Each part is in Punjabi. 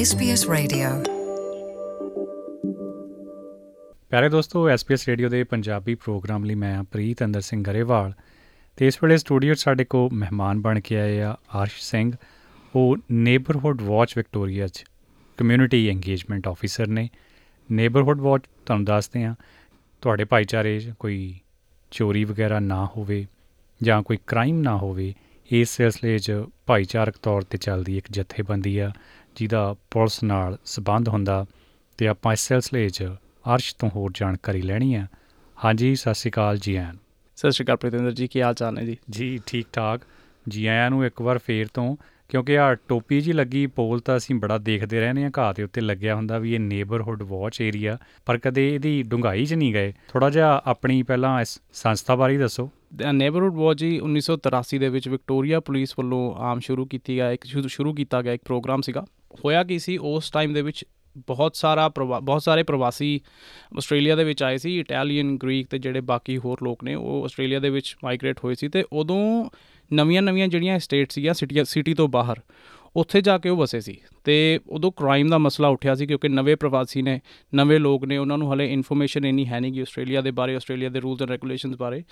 SBS Radio. ਪਿਆਰੇ ਦੋਸਤੋ, SBS ਰੇਡੀਓ ਦੇ ਪੰਜਾਬੀ ਪ੍ਰੋਗਰਾਮ ਲਈ ਮੈਂ ਹਾਂ ਪ੍ਰੀਤ ਅੰਦਰ ਸਿੰਘ ਗਰੇਵਾਲ ਤੇ ਇਸ ਵੇਲੇ ਸਟੂਡੀਓ 'ਚ ਸਾਡੇ ਕੋ ਮਹਿਮਾਨ ਬਣ ਕੇ ਆਏ ਆ ਆਰਸ਼ ਸਿੰਘ। ਉਹ ਨੇਬਰਹੁੱਡ ਵਾਚ ਵਿਕਟੋਰੀਆ 'ਚ ਕਮਿਊਨਿਟੀ ਇੰਗੇਜਮੈਂਟ ਆਫੀਸਰ ਨੇ। ਨੇਬਰਹੁੱਡ ਵਾਚ ਤੁਹਾਨੂੰ ਦੱਸਦੇ ਆ ਤੁਹਾਡੇ ਭਾਈਚਾਰੇ 'ਚ ਕੋਈ ਚੋਰੀ ਵਗੈਰਾ ਨਾ ਹੋਵੇ ਜਾਂ ਕੋਈ ਕ੍ਰਾਈਮ ਨਾ ਹੋਵੇ ਇਸ ਸਿਲਸਿਲੇ 'ਚ ਭਾਈਚਾਰਕ ਤੌਰ ਤੇ ਚੱਲਦੀ ਇੱਕ ਜਥੇਬੰਦੀ ਆ ਜਿਹਦਾ ਪੁਲਿਸ ਨਾਲ ਸਬੰਧ ਹੁੰਦਾ ਤੇ ਆਪਾਂ ਇਸ ਸਿਲਸਿਲੇ 'ਚ ਅਰਸ਼ ਤੋਂ ਹੋਰ ਜਾਣਕਾਰੀ ਲੈਣੀ ਆ। ਹਾਂਜੀ ਸਤਿ ਸ਼੍ਰੀ ਅਕਾਲ ਜੀ ਆਇਆਂ ਨੂੰ। ਸਤਿ ਸ਼੍ਰੀ ਅਕਾਲ ਪ੍ਰੀਤਿੰਦਰ ਜੀ ਕੀ ਹਾਲ ਚਾਲ ਨੇ ਜੀ? ਜੀ ਠੀਕ ਠਾਕ। ਜੀ ਆਇਆਂ ਨੂੰ ਇੱਕ ਵਾਰ ਫੇਰ ਤੋਂ ਕਿਉਂਕਿ ਆ ਟੋਪੀ ਜੀ ਲੱਗੀ ਪੋਲ ਤਾਂ ਅਸੀਂ ਬੜਾ ਦੇਖਦੇ ਰਹਿੰਦੇ ਆ ਘਾਹ ਦੇ ਉੱਤੇ ਲੱਗਿਆ ਹੁੰਦਾ ਵੀ ਇਹ ਨੇਬਰਹੁੱਡ ਵਾਚ ਏਰੀਆ ਪਰ ਕਦੇ ਇਹਦੀ ਡੂੰਘਾਈ 'ਚ ਨਹੀਂ ਗਏ। ਥੋੜਾ ਜਿਹਾ ਆਪਣੀ ਪਹਿਲਾਂ ਇਸ ਸੰਸਥਾ ਬਾਰੇ ਦੱਸੋ। ਨੇਬਰਹੁੱਡ ਵਾਚ ਜੀ 1983 ਦੇ ਵਿੱਚ ਵਿਕਟੋਰੀਆ ਪੁਲਿਸ ਵੱਲੋਂ ਆਮ ਸ਼ੁਰੂ ਕੀਤੀ ਗਿਆ, ਇੱਕ ਸ਼ੁਰੂ- ਸ਼ੁਰੂ ਕੀਤਾ ਗਿਆ ਇੱਕ ਪ੍ਰੋਗਰਾਮ ਸੀਗਾ। ਹੋਇਆ ਕੀ ਸੀ? ਉਸ ਟਾਈਮ ਦੇ ਵਿੱਚ ਬਹੁਤ ਸਾਰਾ ਪ੍ਰਵਾ- ਬਹੁਤ ਸਾਰੇ ਪ੍ਰਵਾਸੀ ਆਸਟ੍ਰੇਲੀਆ ਦੇ ਵਿੱਚ ਆਏ ਸੀ ਇਟਾਲੀਅਨ ਗ੍ਰੀਕ ਤੇ ਜਿਹੜੇ ਬਾਕੀ ਹੋਰ ਲੋਕ ਨੇ, ਉਹ ਆਸਟ੍ਰੇਲੀਆ ਦੇ ਵਿੱਚ ਮਾਈਗ੍ਰੇਟ ਹੋਏ ਸੀ ਤੇ ਉਦੋਂ ਨਵੀਆਂ-ਨਵੀਆਂ ਜਿਹੜੀਆਂ ਸਟੇਟ ਸੀਗੀਆਂ ਸਿਟੀਆਂ ਸਿਟੀ ਤੋਂ ਬਾਹਰ ਉੱਥੇ ਜਾ ਕੇ ਉਹ ਵਸੇ ਸੀ ਤੇ ਉਦੋਂ ਕ੍ਰਾਈਮ ਦਾ ਮਸਲਾ ਉੱਠਿਆ ਸੀ ਕਿਉਂਕਿ ਨਵੇਂ ਪ੍ਰਵਾਸੀ ਨੇ, ਨਵੇਂ ਲੋਕ ਨੇ, ਉਹਨਾਂ ਨੂੰ ਹਲੇ ਇਨਫੋਰਮੇਸ਼ਨ ਇੰਨੀ ਹੈ ਨਹੀਂ ਕਿ ਆਸਟ੍ਰੇਲੀਆ ਦੇ ਬਾਰੇ, ਆਸਟ੍ਰੇਲੀਆ ਦੇ ਰੂਲਸ ਐਂਡ ਰੈਗੂਲੇਸ਼ਨਸ ਬਾਰੇ।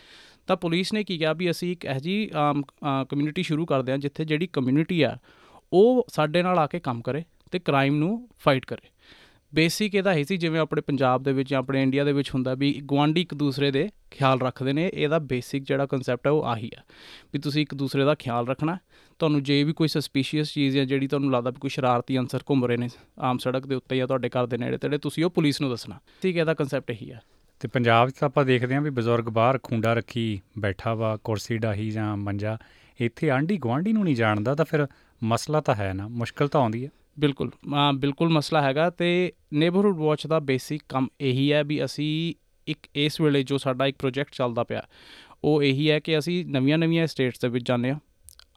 ਤਾਂ ਪੁਲਿਸ ਨੇ ਕੀ ਕਿਹਾ ਵੀ ਅਸੀਂ ਇੱਕ ਇਹੋ ਜਿਹੀ ਕਮਿਊਨਿਟੀ ਸ਼ੁਰੂ ਕਰਦੇ ਹਾਂ ਜਿੱਥੇ ਜਿਹੜੀ ਕਮਿਊਨਿਟੀ ਆ, ਉਹ ਸਾਡੇ ਨਾਲ ਆ ਕੇ ਕੰਮ ਕਰੇ ਤੇ ਕ੍ਰਾਈਮ ਨੂੰ ਫਾਈਟ ਕਰੇ। ਬੇਸਿਕ ਇਹਦਾ ਹੀ ਸੀ, ਜਿਵੇਂ ਆਪਣੇ ਪੰਜਾਬ ਦੇ ਵਿੱਚ ਜਾਂ ਆਪਣੇ ਇੰਡੀਆ ਦੇ ਵਿੱਚ ਹੁੰਦਾ ਵੀ ਗੁਆਂਢੀ ਇੱਕ ਦੂਸਰੇ ਦੇ ਖਿਆਲ ਰੱਖਦੇ ਨੇ, ਇਹਦਾ ਬੇਸਿਕ ਜਿਹੜਾ ਕਨਸੈਪਟ ਹੈ ਉਹ ਆਹੀ ਆ। ਵੀ ਤੁਸੀਂ ਇੱਕ ਦੂਸਰੇ ਦਾ ਖਿਆਲ ਰੱਖਣਾ, ਤੁਹਾਨੂੰ ਜੇ ਵੀ ਕੋਈ ਸਸਪੀਸ਼ੀਅਸ ਚੀਜ਼ ਹੈ ਜਿਹੜੀ ਤੁਹਾਨੂੰ ਲੱਗਦਾ ਵੀ ਕੋਈ ਸ਼ਰਾਰਤੀ ਅਨਸਰ ਘੁੰਮ ਰਹੇ ਨੇ, ਆਮ ਸੜਕ ਦੇ ਉੱਤੇ ਜਾਂ ਤੁਹਾਡੇ ਘਰ ਦੇ ਨੇੜੇ ਤੇੜੇ, ਤੁਸੀਂ ਉਹ ਪੁਲਿਸ ਨੂੰ ਦੱਸਣਾ। ਠੀਕ ਹੈ ਇਹਦਾ ਕਨਸੈਪਟ ਇਹੀ ਆ। ਤੇ ਪੰਜਾਬ 'ਚ ਤਾਂ ਆਪਾਂ ਦੇਖਦੇ ਹਾਂ ਵੀ ਬਜ਼ੁਰਗ ਬਾਹਰ ਖੁੰਡਾ ਰੱਖੀ ਬੈਠਾ ਵਾ, ਕੁਰਸੀ ਡਾਹੀ ਜਾਂ ਮੰਜਾ, ਇੱਥੇ ਆਂਢੀ ਗੁਆਂਢੀ ਨੂੰ ਨਹੀਂ ਜਾਣਦਾ, ਤਾਂ ਫਿਰ ਮਸਲਾ ਤਾਂ ਹੈ ਨਾ, ਮੁਸ਼ਕਲ ਤਾਂ ਆਉਂਦੀ ਹੈ ਬਿਲਕੁਲ ਅ, ਬਿਲਕੁਲ ਮਸਲਾ ਹੈਗਾ ਤੇ ਨੇਬਰਹੁੱਡ ਵਾਚ ਦਾ ਬੇਸਿਕ ਕੰਮ ਇਹੀ ਹੈ ਵੀ ਅਸੀਂ ਇੱਕ ਇਸ ਵੇਲੇ ਜੋ ਸਾਡਾ ਇੱਕ ਪ੍ਰੋਜੈਕਟ ਚੱਲਦਾ ਪਿਆ ਉਹ ਇਹੀ ਹੈ ਕਿ ਅਸੀਂ ਨਵੀਆਂ-ਨਵੀਆਂ ਸਟੇਟਸ ਦੇ ਵਿੱਚ ਜਾਂਦੇ ਹਾਂ।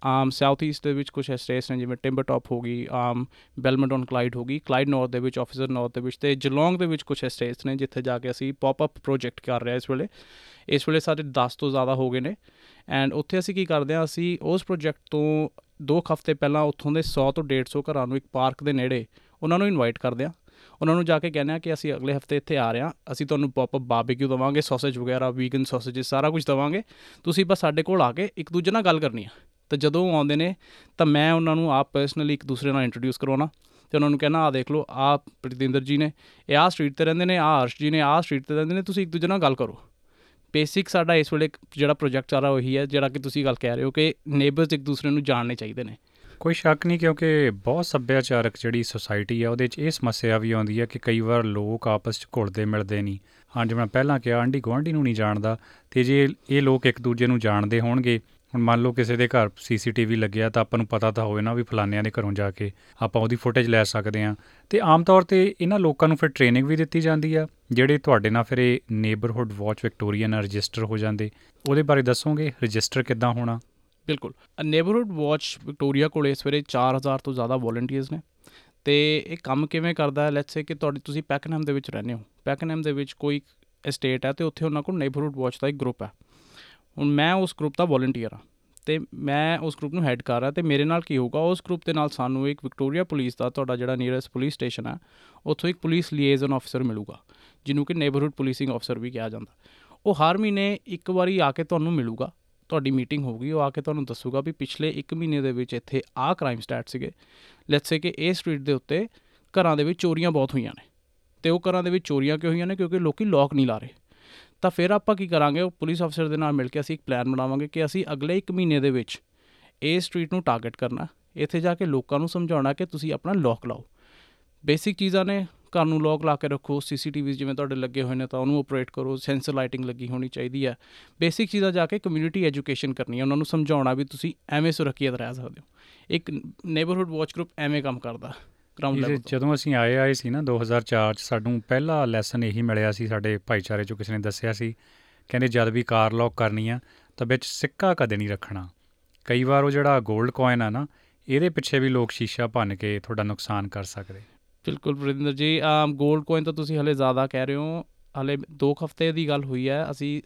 ਆਮ ਸਾਊਥ ਈਸਟ ਦੇ ਵਿੱਚ ਕੁਝ ਸਟੇਟਸ ਨੇ ਜਿਵੇਂ ਟਿੰਬਰ ਟਾਪ ਹੋ ਗਈ ਆਮ ਬੈਲਮੰਟਨ ਕਲਾਈਡ ਹੋ ਗਈ ਕਲਾਈਡ ਨਾਰਥ ਦੇ ਵਿੱਚ ਆਫੀਸਰ ਨਾਰਥ ਦੇ ਵਿੱਚ ਤੇ ਜਲੌਂਗ ਦੇ ਵਿੱਚ ਕੁਝ ਸਟੇਟਸ ਨੇ ਜਿੱਥੇ ਜਾ ਕੇ ਅਸੀਂ ਪੌਪ ਅਪ ਪ੍ਰੋਜੈਕਟ ਕਰ ਰਹੇ ਹਾਂ ਇਸ ਵੇਲੇ। ਇਸ ਵੇਲੇ ਸਾਡੇ 10 ਤੋਂ ਜ਼ਿਆਦਾ ਹੋ ਗਏ ਨੇ। ਐਂਡ ਉੱਥੇ ਅਸੀਂ ਕੀ ਕਰਦੇ ਹਾਂ ਅਸੀਂ ਉਸ ਪ੍ਰੋਜੈਕਟ ਤੋਂ ਦੋ ਕੁ ਹਫ਼ਤੇ ਪਹਿਲਾਂ ਉੱਥੋਂ ਦੇ 100 ਤੋਂ 150 ਘਰਾਂ ਨੂੰ ਇੱਕ ਪਾਰਕ ਦੇ ਨੇੜੇ ਉਹਨਾਂ ਨੂੰ ਇਨਵਾਈਟ ਕਰਦੇ ਹਾਂ। ਉਹਨਾਂ ਨੂੰ ਜਾ ਕੇ ਕਹਿੰਦੇ ਆ ਕਿ ਅਸੀਂ ਅਗਲੇ ਹਫ਼ਤੇ ਇੱਥੇ ਆ ਰਹੇ ਹਾਂ। ਅਸੀਂ ਤੁਹਾਨੂੰ ਪੌਪ ਅਪ ਬਾਰਬੀਕਿਊ ਦਵਾਂਗੇ ਸੌਸੇਜ ਵਗੈਰਾ ਵੀਗਨ ਸੌਸੇਜਸ ਸਾਰਾ ਕੁਝ ਦਵਾਂਗੇ। ਤੁਸੀਂ ਬਸ ਸਾਡੇ ਕੋਲ ਆ ਕੇ ਇੱਕ ਦੂਜੇ ਨਾਲ ਗੱਲ ਕਰਨੀ ਆ ਤਾਂ ਜਦੋਂ ਉਹ ਆਉਂਦੇ ਨੇ, ਤਾਂ ਮੈਂ ਉਹਨਾਂ ਨੂੰ ਆਪ ਪਰਸਨਲੀ ਇੱਕ ਦੂਸਰੇ ਨਾਲ ਇੰਟਰੋਡਿਊਸ ਕਰਵਾਉਣਾ। ਤੇ ਉਹਨਾਂ ਨੂੰ ਕਹਿਣਾ ਆ ਦੇਖ ਲਓ ਆ ਪ੍ਰਤਿੰਦਰ ਜੀ ਨੇ, ਇਹ ਆਹ ਸਟਰੀਟ ਤੇ ਰਹਿੰਦੇ ਨੇ ਆ ਹਰਸ਼ ਜੀ ਨੇ, ਆਹ ਸਟਰੀਟ ਤੇ ਰਹਿੰਦੇ ਨੇ, ਤੁਸੀਂ ਇੱਕ ਦੂਜੇ ਨਾਲ ਗੱਲ ਕਰੋ। ਬੇਸਿਕ ਸਾਡਾ ਇਸ ਵੇਲੇ ਜਿਹੜਾ ਪ੍ਰੋਜੈਕਟ ਚੱਲ ਰਿਹਾ ਉਹੀ ਹੈ, ਜਿਹੜਾ ਕਿ ਤੁਸੀਂ ਗੱਲ ਕਹਿ ਰਹੇ ਹੋ ਕਿ ਨੇਬਰਸ ਇੱਕ ਦੂਸਰੇ ਨੂੰ ਜਾਣਨੇ ਚਾਹੀਦੇ ਨੇ। ਕੋਈ ਸ਼ੱਕ ਨਹੀਂ ਕਿਉਂਕਿ ਬਹੁਤ ਸੱਭਿਆਚਾਰਕ ਜਿਹੜੀ ਸੁਸਾਇਟੀ ਆ, ਉਹਦੇ 'ਚ ਇਹ ਸਮੱਸਿਆ ਵੀ ਆਉਂਦੀ ਹੈ ਕਿ ਕਈ ਵਾਰ ਲੋਕ ਆਪਸ 'ਚ ਘੁਲਦੇ ਮਿਲਦੇ ਨਹੀਂ। ਹਾਂ ਜਿਵੇਂ ਮੈਂ ਪਹਿਲਾਂ ਕਿਹਾ ਆਂਢੀ ਗੁਆਂਢੀ ਨੂੰ ਨਹੀਂ ਜਾਣਦਾ ਤੇ ਜੇ ਇਹ ਲੋਕ ਇੱਕ ਦੂਜੇ ਨੂੰ ਜਾਣਦੇ ਹੋਣਗੇ ਹੁਣ ਮੰਨ ਲਓ ਕਿਸੇ ਦੇ ਘਰ ਸੀਸੀਟੀਵੀ ਲੱਗਿਆ ਤਾਂ ਆਪਾਂ ਨੂੰ ਪਤਾ ਤਾਂ ਹੋਵੇ ਨਾ ਵੀ ਫਲਾਨਿਆਂ ਦੇ ਘਰੋਂ ਜਾ ਕੇ ਆਪਾਂ ਉਹਦੀ ਫੁਟੇਜ ਲੈ ਸਕਦੇ ਹਾਂ। ਤੇ ਆਮ ਤੌਰ ਤੇ ਇਹਨਾਂ ਲੋਕਾਂ ਨੂੰ ਫਿਰ ਟ੍ਰੇਨਿੰਗ ਵੀ ਦਿੱਤੀ ਜਾਂਦੀ ਆ, ਜਿਹੜੇ ਤੁਹਾਡੇ ਨਾਲ ਫਿਰ ਇਹ ਨੇਬਰਹੁੱਡ ਵਾਚ ਵਿਕਟੋਰੀਆ ਨਾਲ ਰਜਿਸਟਰ ਹੋ ਜਾਂਦੇ। ਉਹਦੇ ਬਾਰੇ ਦੱਸੋਗੇ? ਰਜਿਸਟਰ ਕਿੱਦਾਂ ਹੋਣਾ? ਬਿਲਕੁਲ। ਨੇਬਰਹੁੱਡ ਵਾਚ ਵਿਕਟੋਰੀਆ ਕੋਲ ਇਸ ਵੇਲੇ 4000 ਤੋਂ ਜ਼ਿਆਦਾ ਵੋਲੰਟੀਅਰਸ ਨੇ। ਤੇ ਇਹ ਕੰਮ ਕਿਵੇਂ ਕਰਦਾ ਹੈ? ਲੈਟਸ ਸੇ ਕਿ ਤੁਹਾਡੀ, ਤੁਸੀਂ ਪੈਕਨਹਮ ਦੇ ਵਿੱਚ ਰਹਿੰਦੇ ਹੋ। ਪੈਕਨਹਮ ਦੇ ਵਿੱਚ ਕੋਈ ਸਟੇਟ ਹੈ ਤੇ ਉੱਥੇ ਉਹਨਾਂ ਕੋਲ ਨੇਬਰਹੁੱਡ ਵਾਚ ਦਾ ਇੱਕ ਗਰੁੱਪ ਹੈ। ਹੁਣ ਮੈਂ ਉਸ ਗਰੁੱਪ ਦਾ ਵੋਲੰਟੀਅਰ ਹਾਂ ਤੇ ਮੈਂ ਉਸ ਗਰੁੱਪ ਨੂੰ ਹੈਡ ਕਰ ਰਿਹਾ ਤੇ ਮੇਰੇ ਨਾਲ ਕੀ ਹੋਊਗਾ, ਉਸ ਗਰੁੱਪ ਦੇ ਨਾਲ ਸਾਨੂੰ ਇੱਕ ਵਿਕਟੋਰੀਆ ਪੁਲਿਸ ਦਾ ਤੁਹਾਡਾ ਜਿਹੜਾ ਨੀਅਰੈਸਟ ਪੁਲਿਸ ਸਟੇਸ਼ਨ ਹੈ, ਉੱਥੋਂ ਇੱਕ ਪੁਲਿਸ ਲੀਏਜ਼ਨ ਆਫੀਸਰ ਮਿਲੂਗਾ, ਜਿਹਨੂੰ ਕਿ ਨੇਬਰਹੁੱਡ ਪੁਲਿਸਿੰਗ ਆਫੀਸਰ ਵੀ ਕਿਹਾ ਜਾਂਦਾ। ਉਹ ਹਰ ਮਹੀਨੇ ਇੱਕ ਵਾਰੀ ਆ ਕੇ ਤੁਹਾਨੂੰ ਮਿਲੂਗਾ, ਤੁਹਾਡੀ ਮੀਟਿੰਗ ਹੋਊਗੀ, ਉਹ ਆ ਕੇ ਤੁਹਾਨੂੰ ਦੱਸੂਗਾ ਵੀ ਪਿਛਲੇ 1 ਮਹੀਨੇ ਦੇ ਵਿੱਚ ਇੱਥੇ ਆਹ ਕ੍ਰਾਈਮ ਸਟੈਟ ਸੀਗੇ। ਲੈਟਸ ਸੇ ਕਿ ਇਹ ਸਟਰੀਟ ਦੇ ਉੱਤੇ ਘਰਾਂ ਦੇ ਵਿੱਚ ਚੋਰੀਆਂ ਬਹੁਤ ਹੋਈਆਂ ਨੇ, ਤੇ ਉਹ ਘਰਾਂ ਦੇ ਵਿੱਚ ਚੋਰੀਆਂ ਕਿਉਂ ਹੋਈਆਂ ਨੇ? ਕਿਉਂਕਿ ਲੋਕੀ ਲੋਕ ਨਹੀਂ ਲਾ ਰਹੇ। ਤਾਂ ਫਿਰ ਆਪਾਂ ਕੀ ਕਰਾਂਗੇ? ਉਹ ਪੁਲਿਸ ਅਫਸਰ ਦੇ ਨਾਲ ਮਿਲ ਕੇ ਅਸੀਂ ਇੱਕ ਪਲਾਨ ਬਣਾਵਾਂਗੇ ਕਿ ਅਸੀਂ ਅਗਲੇ 1 ਮਹੀਨੇ ਦੇ ਵਿੱਚ ਇਹ ਸਟਰੀਟ ਨੂੰ ਟਾਰਗੇਟ ਕਰਨਾ ਇੱਥੇ ਜਾ ਕੇ ਲੋਕਾਂ ਨੂੰ ਸਮਝਾਉਣਾ ਕਿ ਤੁਸੀਂ ਆਪਣਾ ਲੋਕ ਲਾਓ। ਬੇਸਿਕ ਚੀਜ਼ਾਂ ਨੇ ਘਰ ਨੂੰ ਲੋਕ ਲਾ ਕੇ ਰੱਖੋ ਸੀਸੀਟੀਵੀ ਜਿਵੇਂ ਤੁਹਾਡੇ ਲੱਗੇ ਹੋਏ ਨੇ ਤਾਂ ਉਹਨੂੰ ਆਪਰੇਟ ਕਰੋ ਸੈਂਸਰ ਲਾਈਟਿੰਗ ਲੱਗੀ ਹੋਣੀ ਚਾਹੀਦੀ ਹੈ। ਬੇਸਿਕ ਚੀਜ਼ਾਂ ਜਾ ਕੇ ਕਮਿਊਨਿਟੀ ਐਜੂਕੇਸ਼ਨ ਕਰਨੀ ਹੈ, ਉਹਨਾਂ ਨੂੰ ਸਮਝਾਉਣਾ ਵੀ ਤੁਸੀਂ ਐਵੇਂ ਸੁਰੱਖਿਅਤ ਰਹਿ ਸਕਦੇ ਹੋ। ਇੱਕ ਨੇਬਰਹੁੱਡ ਵਾਚ ਗਰੁੱਪ ਐਵੇਂ ਕੰਮ ਕਰਦਾ। ਗਰਾਊਂਡ ਲੈਵਲ ਤੋਂ। ਜਦੋਂ ਅਸੀਂ ਆਏ ਆਏ ਸੀ ਨਾ 2004 ਚ ਸਾਨੂੰ ਪਹਿਲਾ ਲੈਸਨ ਇਹੀ ਮਿਲਿਆ ਸੀ ਸਾਡੇ ਭਾਈਚਾਰੇ ਚੋਂ ਕਿਸੇ ਨੇ ਦੱਸਿਆ ਸੀ। ਕਹਿੰਦੇ ਜਦ ਵੀ ਕਾਰ ਲੌਕ ਕਰਨੀ ਆ ਤਾਂ ਵਿੱਚ ਸਿੱਕਾ ਕਦੇ ਨਹੀਂ ਰੱਖਣਾ। ਕਈ ਵਾਰ ਉਹ ਜਿਹੜਾ 골ਡ ਕੋਇਨ ਆ ਨਾ ਇਹਦੇ ਪਿੱਛੇ ਵੀ ਲੋਕ ਸ਼ੀਸ਼ਾ ਭੰਨ ਕੇ ਤੁਹਾਡਾ ਨੁਕਸਾਨ ਕਰ ਸਕਦੇ। ਬਿਲਕੁਲ ਵਰਿੰਦਰ ਜੀ ਆਮ 골ਡ ਕੋਇਨ ਤਾਂ ਤੁਸੀਂ ਹਲੇ ਜ਼ਿਆਦਾ ਕਹਿ ਰਹੇ ਹੋ। ਹਾਲੇ ਦੋ ਕੁ ਹਫ਼ਤੇ ਦੀ ਗੱਲ ਹੋਈ ਹੈ। ਅਸੀਂ